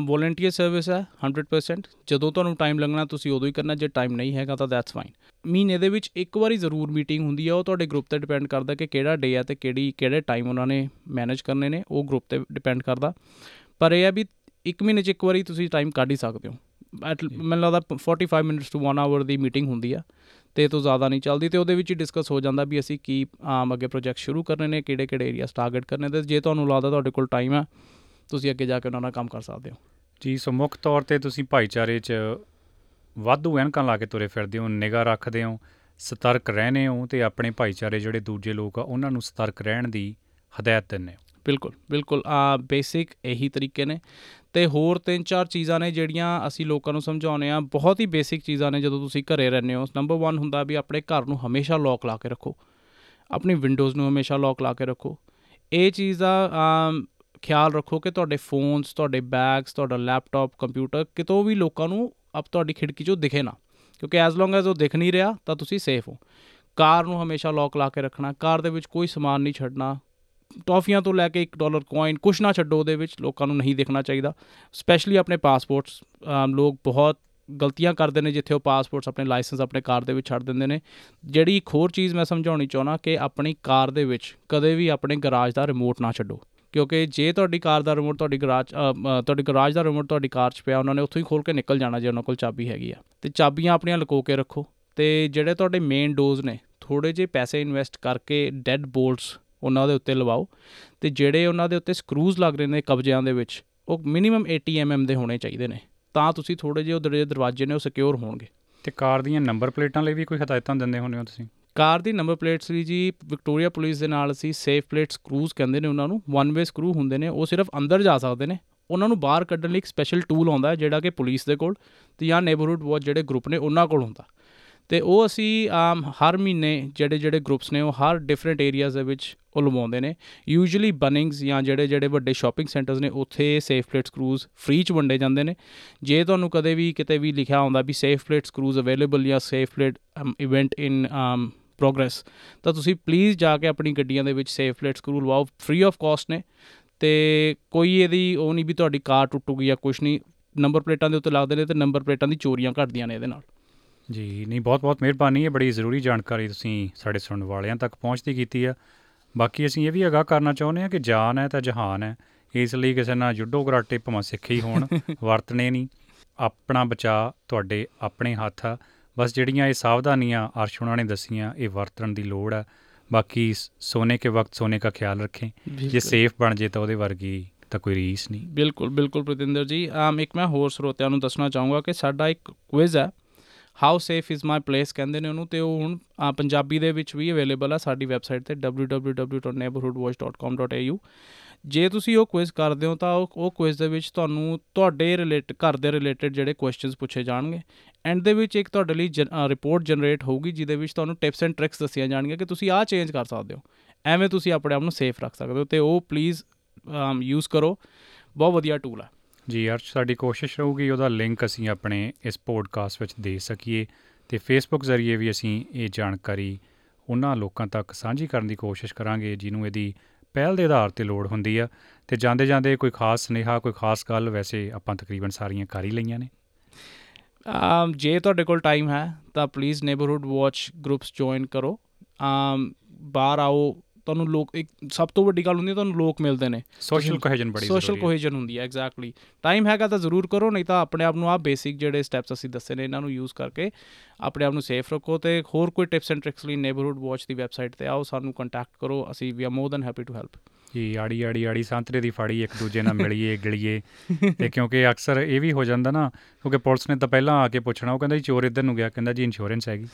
ਵੋਲੰਟੀਅਰ ਸਰਵਿਸ ਹੈ 100% ਜਦੋਂ ਤੁਹਾਨੂੰ ਟਾਈਮ ਲੱਗਣਾ ਤੁਸੀਂ ਉਦੋਂ ਹੀ ਕਰਨਾ, ਜੇ ਟਾਈਮ ਨਹੀਂ ਹੈਗਾ ਤਾਂ ਦੈਟਸ ਫਾਈਨ ਮਹੀਨੇ ਦੇ ਵਿੱਚ ਇੱਕ ਵਾਰੀ ਜ਼ਰੂਰ ਮੀਟਿੰਗ ਹੁੰਦੀ ਹੈ ਉਹ ਤੁਹਾਡੇ ਗਰੁੱਪ ਤੇ ਡਿਪੈਂਡ ਕਰਦਾ ਕਿ ਕਿਹੜਾ ਡੇ ਹੈ ਤੇ ਕਿਹੜੀ, ਕਿਹੜੇ ਟਾਈਮ ਉਹਨਾਂ ਨੇ ਮੈਨੇਜ ਕਰਨੇ ਨੇ, ਉਹ ਗਰੁੱਪ ਤੇ ਡਿਪੈਂਡ ਕਰਦਾ। ਪਰ ਇਹ ਹੈ ਵੀ ਇੱਕ ਮਹੀਨੇ 'ਚ ਇੱਕ ਵਾਰੀ ਤੁਸੀਂ ਟਾਈਮ ਕੱਢ ਹੀ ਸਕਦੇ ਹੋ। At- ਮੈਨੂੰ ਲੱਗਦਾ 45 ਮਿੰਟਸ ਟੂ 1 ਆਵਰ ਦੀ ਮੀਟਿੰਗ ਹੁੰਦੀ ਆ, ਤੇ ਇਹ ਤੋਂ ਜ਼ਿਆਦਾ ਨਹੀਂ ਚੱਲਦੀ, ਤੇ ਉਹਦੇ ਵਿੱਚ ਹੀ ਡਿਸਕਸ ਹੋ ਜਾਂਦਾ ਵੀ ਅਸੀਂ ਕੀ ਆਮ ਅੱਗੇ ਪ੍ਰੋਜੈਕਟ ਸ਼ੁਰੂ ਕਰਨੇ ਨੇ ਕਿਹੜੇ ਕਿਹੜੇ ਏਰੀਆਸ ਟਾਰਗੇਟ ਕਰਨੇ ਤੇ ਜੇ ਤੁਹਾਨੂੰ ਲੱਗਦਾ ਤੁਹਾਡੇ ਕੋਲ ਟਾਈਮ ਹੈ ਤੁਸੀਂ ਅੱਗੇ ਜਾ ਕੇ ਉਹਨਾਂ ਨਾਲ ਕੰਮ ਕਰ ਸਕਦੇ ਹੋ। ਜੀ, ਸੋ ਮੁੱਖ ਤੌਰ ਤੇ ਤੁਸੀਂ ਭਾਈਚਾਰੇ 'ਚ ਵਾਧੂ ਐਨਕਾਂ ਲਾ ਕੇ ਤੁਰੇ ਫਿਰਦੇ ਹੋ, ਨਿਗਾਹ ਰੱਖਦੇ ਹੋ, ਸਤਰਕ ਰਹਿੰਦੇ ਹੋ, ਤੇ ਆਪਣੇ ਭਾਈਚਾਰੇ ਜਿਹੜੇ ਦੂਜੇ ਲੋਕ ਆ, ਉਹਨਾਂ ਨੂੰ ਸਤਰਕ ਰਹਿਣ ਦੀ ਹਦਾਇਤ ਦਿੰਦੇ ਹੋ। ਬਿਲਕੁਲ ਬਿਲਕੁਲ। ਆ ਬੇਸਿਕ ਇਹੀ ਤਰੀਕੇ ਨੇ। ਤੇ ਹੋਰ ਤਿੰਨ ਚਾਰ ਚੀਜ਼ਾਂ ਨੇ ਜਿਹੜੀਆਂ ਅਸੀਂ ਲੋਕਾਂ ਨੂੰ ਸਮਝਾਉਂਦੇ ਆ ਬਹੁਤ ਹੀ ਬੇਸਿਕ ਚੀਜ਼ਾਂ ਨੇ ਜਦੋਂ ਤੁਸੀਂ ਘਰੇ ਰਹਿੰਦੇ ਹੋ। ਨੰਬਰ 1 ਹੁੰਦਾ ਵੀ ਆਪਣੇ ਘਰ ਨੂੰ ਹਮੇਸ਼ਾ ਲੌਕ ਲਾ ਕੇ ਰੱਖੋ। ਆਪਣੀ ਵਿੰਡੋਜ਼ ਨੂੰ ਹਮੇਸ਼ਾ ਲੌਕ ਲਾ ਕੇ ਰੱਖੋ। ਇਹ ਚੀਜ਼ ਦਾ ਆਮ, ਖਿਆਲ ਰੱਖੋ ਕਿ ਤੁਹਾਡੇ ਫੋਨਸ ਤੁਹਾਡੇ ਬੈਗਸ ਤੁਹਾਡਾ ਲੈਪਟਾਪ ਕੰਪਿਊਟਰ ਕਿਤੋਂ ਵੀ ਲੋਕਾਂ ਨੂੰ ਅਪ ਤੁਹਾਡੀ ਖਿੜਕੀ 'ਚੋਂ ਦਿਖੇ ਨਾ। ਕਿਉਂਕਿ ਐਜ਼ ਲੌਂਗ ਐਜ਼ ਉਹ ਦਿਖ ਨਹੀਂ ਰਿਹਾ ਤਾਂ ਤੁਸੀਂ ਸੇਫ ਹੋ। ਕਾਰ ਨੂੰ ਹਮੇਸ਼ਾ ਲੌਕ ਲਾ ਕੇ ਰੱਖਣਾ। ਕਾਰ ਦੇ ਵਿੱਚ ਕੋਈ ਸਮਾਨ ਨਹੀਂ ਛੱਡਣਾ। ਟੌਫੀਆਂ ਤੋਂ ਲੈ ਕੇ 1 ਡਾਲਰ ਕੋਇਨ ਕੁਛ ਨਾ ਛੱਡੋ ਉਹਦੇ ਵਿੱਚ ਲੋਕਾਂ ਨੂੰ ਨਹੀਂ ਦੇਖਣਾ ਚਾਹੀਦਾ। ਸਪੈਸ਼ਲੀ ਆਪਣੇ ਪਾਸਪੋਰਟਸ ਲੋਕ ਬਹੁਤ ਗਲਤੀਆਂ ਕਰਦੇ ਨੇ ਜਿੱਥੇ ਉਹ ਪਾਸਪੋਰਟਸ ਆਪਣੇ ਲਾਇਸੈਂਸ ਆਪਣੇ ਕਾਰ ਦੇ ਵਿੱਚ ਛੱਡ ਦਿੰਦੇ ਨੇ। ਜਿਹੜੀ ਇੱਕ ਹੋਰ ਚੀਜ਼ ਮੈਂ ਸਮਝਾਉਣੀ ਚਾਹੁੰਦਾ ਕਿ ਆਪਣੀ ਕਾਰ ਦੇ ਵਿੱਚ ਕਦੇ ਵੀ ਆਪਣੇ ਗਰਾਜ ਦਾ ਰਿਮੋਟ ਨਾ ਛੱਡੋ। ਕਿਉਂਕਿ ਜੇ ਤੁਹਾਡੀ ਕਾਰ ਦਾ ਰਿਮੋਟ ਤੁਹਾਡੀ ਗਰਾਜ ਅ, ਅ, ਤੁਹਾਡੀ ਗਰਾਜ ਦਾ ਰਿਮੋਟ ਤੁਹਾਡੀ ਕਾਰ 'ਚ ਪਿਆ ਉਹਨਾਂ ਨੇ ਉੱਥੋਂ ਹੀ ਖੋਲ ਕੇ ਨਿਕਲ ਜਾਣਾ ਜੇ ਉਹਨਾਂ ਕੋਲ ਚਾਬੀ ਹੈਗੀ ਆ। ਤੇ ਚਾਬੀਆਂ ਆਪਣੀਆਂ ਲੁਕੋ ਕੇ ਰੱਖੋ। ਤੇ ਜਿਹੜੇ ਤੁਹਾਡੇ ਮੇਨ ਡੋਜ਼ ਨੇ ਥੋੜੇ ਜਿਹੇ ਪੈਸੇ ਇਨਵੈਸਟ ਕਰਕੇ ਡੈਡ ਬੋਲਟਸ ਉਹਨਾਂ ਦੇ ਉੱਤੇ ਲਵਾਓ। ਤੇ ਜਿਹੜੇ ਉਹਨਾਂ ਦੇ ਉੱਤੇ ਸਕਰੂਜ਼ ਲੱਗ ਰਹੇ ਨੇ ਕਬਜਿਆਂ ਦੇ ਵਿੱਚ ਉਹ ਮਿਨੀਮਮ 80 mm ਦੇ ਹੋਣੇ ਚਾਹੀਦੇ ਨੇ। ਤਾਂ ਤੁਸੀਂ ਥੋੜੇ ਜਿਹੇ ਉਹ ਦਰਵਾਜ਼ੇ ਨੇ ਉਹ ਸਿਕਿਉਰ ਹੋਣਗੇ। ਤੇ ਕਾਰ ਦੀਆਂ ਨੰਬਰ ਪਲੇਟਾਂ ਲਈ ਵੀ ਕੋਈ ਹਦਾਇਤਾਂ ਦਿੰਦੇ ਹੁੰਦੇ ਹੋ ਤੁਸੀਂ? ਕਾਰ ਦੀ ਨੰਬਰ ਪਲੇਟਸ ਲਈ ਜੀ ਵਿਕਟੋਰੀਆ ਪੁਲਿਸ ਦੇ ਨਾਲ ਅਸੀਂ ਸੇਫ ਪਲੇਟ ਸਕਰੂਜ਼ ਕਹਿੰਦੇ ਨੇ ਉਹਨਾਂ ਨੂੰ। ਵਨ ਵੇ ਸਕਰੂ ਹੁੰਦੇ ਨੇ ਉਹ ਸਿਰਫ ਅੰਦਰ ਜਾ ਸਕਦੇ ਨੇ। ਉਹਨਾਂ ਨੂੰ ਬਾਹਰ ਕੱਢਣ ਲਈ ਇੱਕ ਸਪੈਸ਼ਲ ਟੂਲ ਆਉਂਦਾ ਜਿਹੜਾ ਕਿ ਪੁਲਿਸ ਦੇ ਕੋਲ ਤੇ ਜਾਂ ਨੇਬਰਹੁੱਡ ਵਾਚ ਜਿਹੜੇ ਗਰੁੱਪ ਨੇ ਉਹਨਾਂ ਕੋਲ ਹੁੰਦਾ। ਤੇ ਉਹ ਅਸੀਂ, ਆਮ ਹਰ ਮਹੀਨੇ ਜਿਹੜੇ ਜਿਹੜੇ ਗਰੁੱਪਸ ਨੇ ਉਹ ਹਰ ਡਿਫਰੈਂਟ ਏਰੀਆਜ਼ ਦੇ ਵਿੱਚ ਉਹ ਲਵਾਉਂਦੇ ਨੇ। ਯੂਜੂਅਲੀ ਬਨਿੰਗਸ ਜਾਂ ਜਿਹੜੇ ਜਿਹੜੇ ਵੱਡੇ ਸ਼ਾਪਿੰਗ ਸੈਂਟਰਸ ਨੇ, ਉੱਥੇ ਸੇਫ ਪਲੇਟ ਸਕਰੂਜ਼ ਫ੍ਰੀ ਚ ਵੰਡੇ ਜਾਂਦੇ ਨੇ। ਜੇ ਤੁਹਾਨੂੰ ਕਦੇ ਵੀ ਕਿਤੇ ਵੀ ਲਿਖਿਆ ਹੁੰਦਾ ਵੀ ਸੇਫ ਪਲੇਟ ਸਕਰੂਜ਼ ਅਵੇਲੇਬਲ ਜਾਂ safe plate event in progress ਤਾਂ ਤੁਸੀਂ ਪਲੀਜ਼ ਜਾ ਕੇ ਆਪਣੀ ਗੱਡੀਆਂ ਦੇ ਵਿੱਚ ਸੇਫ ਪਲੇਟ ਸਕਰੂ ਲਵਾਓ। ਫ੍ਰੀ ਆਫ ਕਾਸਟ ਨੇ। ਤੇ ਕੋਈ ਇਹਦੀ ਉਹ ਨਹੀਂ ਵੀ ਤੁਹਾਡੀ ਕਾਰ ਟੁੱਟੂਗੀ ਜਾਂ ਕੁਝ ਨਹੀਂ ਨੰਬਰ ਪਲੇਟਾਂ ਦੇ ਉੱਤੇ ਲੱਗਦੇ ਨੇ ਤੇ ਨੰਬਰ ਪਲੇਟਾਂ ਦੀ ਚੋਰੀਆਂ ਘਟਦੀਆਂ ਨੇ ਇਹਦੇ ਨਾਲ। ਜੀ ਨਹੀਂ ਬਹੁਤ ਬਹੁਤ ਮਿਹਰਬਾਨੀ ਹੈ ਬੜੀ ਜ਼ਰੂਰੀ ਜਾਣਕਾਰੀ ਤੁਸੀਂ ਸਾਡੇ ਸੁਣਨ ਵਾਲਿਆਂ ਤੱਕ ਪਹੁੰਚਦੀ ਕੀਤੀ ਆ ਬਾਕੀ ਅਸੀਂ ਇਹ ਵੀ ਅਗਾਹ ਕਰਨਾ ਚਾਹੁੰਦੇ ਹਾਂ ਕਿ ਜਾਨ ਹੈ ਤਾਂ ਜਹਾਨ ਹੈ ਇਸ ਲਈ ਕਿਸੇ ਨਾਲ ਜੁੱਡੋ ਕਰਾਟੇ ਭਾਵੇਂ ਸਿੱਖੇ ਹੋਣ ਵਰਤਣੇ ਨਹੀਂ। ਆਪਣਾ ਬਚਾਅ ਤੁਹਾਡੇ ਆਪਣੇ ਹੱਥ ਆ। ਬਸ ਜਿਹੜੀਆਂ ਇਹ ਸਾਵਧਾਨੀਆਂ ਉਹਨਾਂ ਨੇ ਦਸੀਆਂ ਇਹ ਵਰਤਣ ਦੀ ਲੋੜ ਆ ਬਾਕੀ ਸੋਨੇ ਕੇ ਵਕਤ ਸੋਨੇ ਦਾ ਖਿਆਲ ਰੱਖੇं। ਜੇ ਸੇਫ ਬਣ ਜੇ ਤਾਂ ਉਹਦੇ ਵਰਗੀ ਤਾਂ ਕੋਈ ਰੀਸ ਨਹੀਂ। ਬਿਲਕੁਲ ਬਿਲਕੁਲ ਪ੍ਰਤਿੰਦਰ ਜੀ। ਆਮ ਇੱਕ ਮੈਂ ਹੋਰ ਸਰੋਤਿਆਂ ਨੂੰ ਦੱਸਣਾ ਚਾਹੂੰਗਾ ਕਿ ਸਾਡਾ ਇੱਕ ਕੁਇਜ਼ ਹੈ। How safe is my place ਕਹਿੰਦੇ ਨੇ ਉਹਨੂੰ ਤੇ ਉਹ ਹੁਣ ਅ, ਪੰਜਾਬੀ ਦੇ ਵਿੱਚ ਵੀ ਅਵੇਲੇਬਲ ਆ ਸਾਡੀ ਵੈਬਸਾਈਟ ਤੇ www.neighborhoodwatch.com.au ਜੇ ਤੁਸੀਂ ਉਹ ਕੁਇਜ਼ ਕਰਦੇ ਹੋ ਤਾਂ ਉਹ ਉਹ ਕੁਇਜ਼ ਦੇ ਵਿੱਚ ਤੁਹਾਨੂੰ ਤੁਹਾਡੇ ਰਿਲੇਟ ਘਰ ਦੇ ਰਿਲੇਟਡ ਜਿਹੜੇ ਕੁਐਸਚਨਸ ਪੁੱਛੇ ਜਾਣਗੇ। ਐਂਡ ਦੇ ਵਿੱਚ ਇੱਕ ਤੁਹਾਡੇ ਲਈ ਰਿਪੋਰਟ ਜਨਰੇਟ ਹੋਊਗੀ ਜਿਹਦੇ ਵਿੱਚ ਤੁਹਾਨੂੰ ਟਿਪਸ ਐਂਡ ਟ੍ਰਿਕਸ ਦੱਸੀਆਂ ਜਾਣਗੀਆਂ ਕਿ ਤੁਸੀਂ ਆਹ ਚੇਂਜ ਕਰ ਸਕਦੇ ਹੋ। ਐਵੇਂ ਤੁਸੀਂ ਆਪਣੇ ਆਪ ਨੂੰ ਸੇਫ ਰੱਖ ਸਕਦੇ ਹੋ ਤੇ ਉਹ ਪਲੀਜ਼ ਯੂਜ਼ ਕਰੋ। ਬਹੁਤ ਵਧੀਆ ਟੂਲ ਹੈ ਜੀ ਅਰਸ਼ ਸਾਡੀ ਕੋਸ਼ਿਸ਼ ਰਹੂਗੀ ਉਹਦਾ ਲਿੰਕ ਅਸੀਂ ਆਪਣੇ ਇਸ ਪੋਡਕਾਸਟ ਵਿੱਚ ਦੇ ਸਕੀਏ ਤੇ ਫੇਸਬੁੱਕ ਜ਼ਰੀਏ ਵੀ ਅਸੀਂ ਇਹ ਜਾਣਕਾਰੀ ਉਹਨਾਂ ਲੋਕਾਂ ਤੱਕ ਸਾਂਝੀ ਕਰਨ ਦੀ ਕੋਸ਼ਿਸ਼ ਕਰਾਂਗੇ ਜਿਹਨੂੰ ਇਹਦੀ ਪਹਿਲ ਦੇ ਆਧਾਰ ਤੇ ਲੋੜ ਹੁੰਦੀ ਆ ਤੇ ਜਾਂਦੇ ਜਾਂਦੇ ਕੋਈ ਖਾਸ ਸੁਨੇਹਾ ਕੋਈ ਖਾਸ ਗੱਲ ਵੈਸੇ ਆਪਾਂ ਤਕਰੀਬਨ ਸਾਰੀਆਂ ਕਰ ਹੀ ਲਈਆਂ ਨੇ। um, ਜੇ ਤੁਹਾਡੇ ਕੋਲ ਟਾਈਮ ਹੈ ਤਾਂ please neighbourhood watch groups join ਕਰੋ। um, ਬਾਹਰ ਆਓ ਤੁਹਾਨੂੰ ਲੋਕ ਇੱਕ ਸਭ ਤੋਂ ਵੱਡੀ ਗੱਲ ਹੁੰਦੀ ਹੈ ਤੁਹਾਨੂੰ ਲੋਕ ਮਿਲਦੇ ਨੇ। ਸੋਸ਼ਲ ਕੋਹੇਜਨ ਬੜੀ ਸੋਸ਼ਲ ਕੋਹੇਜਨ ਹੁੰਦੀ ਹੈ ਐਗਜ਼ੈਕਟਲੀ ਟਾਈਮ ਹੈਗਾ ਤਾਂ ਜ਼ਰੂਰ ਕਰੋ ਨਹੀਂ ਤਾਂ ਆਪਣੇ ਆਪ ਨੂੰ ਆ ਬੇਸਿਕ ਜਿਹੜੇ ਸਟੈਪਸ ਅਸੀਂ ਦੱਸੇ ਨੇ ਇਹਨਾਂ ਨੂੰ ਯੂਜ਼ ਕਰਕੇ ਆਪਣੇ ਆਪ ਨੂੰ ਸੇਫ ਰੱਖੋ ਤੇ ਹੋਰ ਕੋਈ ਟਿਪਸ ਐਂਡ ਟ੍ਰਿਕਸ ਲਈ ਨੇਬਰਹੁੱਡ ਵਾਚ ਦੀ ਵੈਬਸਾਈਟ ਤੇ ਆਓ ਸਾਨੂੰ ਕੰਟੈਕਟ ਕਰੋ ਅਸੀਂ we are more than happy to help ਜੀ ਆੜੀ ਆੜੀ ਆੜੀ ਸੰਤਰੇ ਦੀ ਫਾੜੀ ਇੱਕ ਦੂਜੇ ਨਾਲ ਮਿਲੀਏ ਗਿਲੀਏ। ਤੇ ਕਿਉਂਕਿ ਅਕਸਰ ਇਹ ਵੀ ਹੋ ਜਾਂਦਾ ਨਾ ਕਿਉਂਕਿ ਪੁਲਿਸ ਨੇ ਤਾਂ ਪਹਿਲਾਂ ਆ ਕੇ ਪੁੱਛਣਾ ਉਹ ਕਹਿੰਦਾ ਜੀ ਚੋਰ ਇੱਧਰ ਨੂੰ ਗਿਆ ਕਹਿੰਦਾ ਜੀ ਇੰਸ਼ੋਰੈਂਸ ਹੈਗੀ।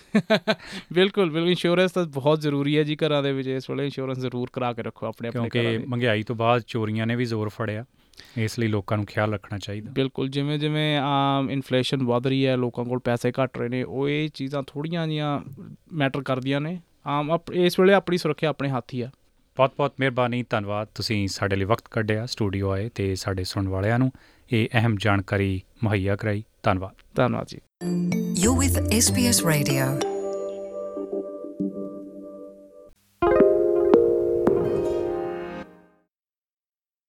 ਬਿਲਕੁਲ ਬਿਲਕੁਲ ਇੰਸ਼ੋਰੈਂਸ ਤਾਂ ਬਹੁਤ ਜ਼ਰੂਰੀ ਹੈ ਜੀ ਘਰਾਂ ਦੇ ਵਿੱਚ ਇਸ ਵੇਲੇ ਇੰਸ਼ੋਰੈਂਸ ਜ਼ਰੂਰ ਕਰਾ ਕੇ ਰੱਖੋ ਆਪਣੇ ਆਪਣੇ ਕਿਉਂਕਿ ਘਰਾਂ ਦੇ ਮਹਿੰਗਾਈ ਤੋਂ ਬਾਅਦ ਚੋਰੀਆਂ ਨੇ ਵੀ ਜ਼ੋਰ ਫੜਿਆ ਇਸ ਲਈ ਲੋਕਾਂ ਨੂੰ ਖਿਆਲ ਰੱਖਣਾ ਚਾਹੀਦਾ। ਬਿਲਕੁਲ ਜਿਵੇਂ ਜਿਵੇਂ ਆਮ ਇਨਫਲੇਸ਼ਨ ਵਧ ਰਹੀ ਹੈ ਲੋਕਾਂ ਕੋਲ ਪੈਸੇ ਘਟ ਰਹੇ ਨੇ ਉਹ ਇਹ ਚੀਜ਼ਾਂ ਥੋੜੀਆਂ ਜੀਆਂ ਮੈਟਰ ਕਰਦੀਆਂ ਨੇ। ਆਮ ਇਸ ਵੇਲੇ ਆਪਣੀ ਸੁਰੱਖਿਆ ਆਪਣੇ ਹੱਥ ਹੀ ਆ। ਬਹੁਤ ਬਹੁਤ ਮਿਹਰਬਾਨੀ ਧੰਨਵਾਦ। ਤੁਸੀਂ ਸਾਡੇ ਲਈ ਵਕਤ ਕੱਢਿਆ ਸਟੂਡੀਓ ਆਏ ਤੇ ਸਾਡੇ ਸੁਣਨ ਵਾਲਿਆਂ ਨੂੰ। ਇਹ ਅਹਿਮ ਜਾਣਕਾਰੀ ਮੁਹੱਈਆ ਕਰਾਈ। ਧੰਨਵਾਦ। ਧੰਨਵਾਦ ਜੀ। You're with SBS Radio.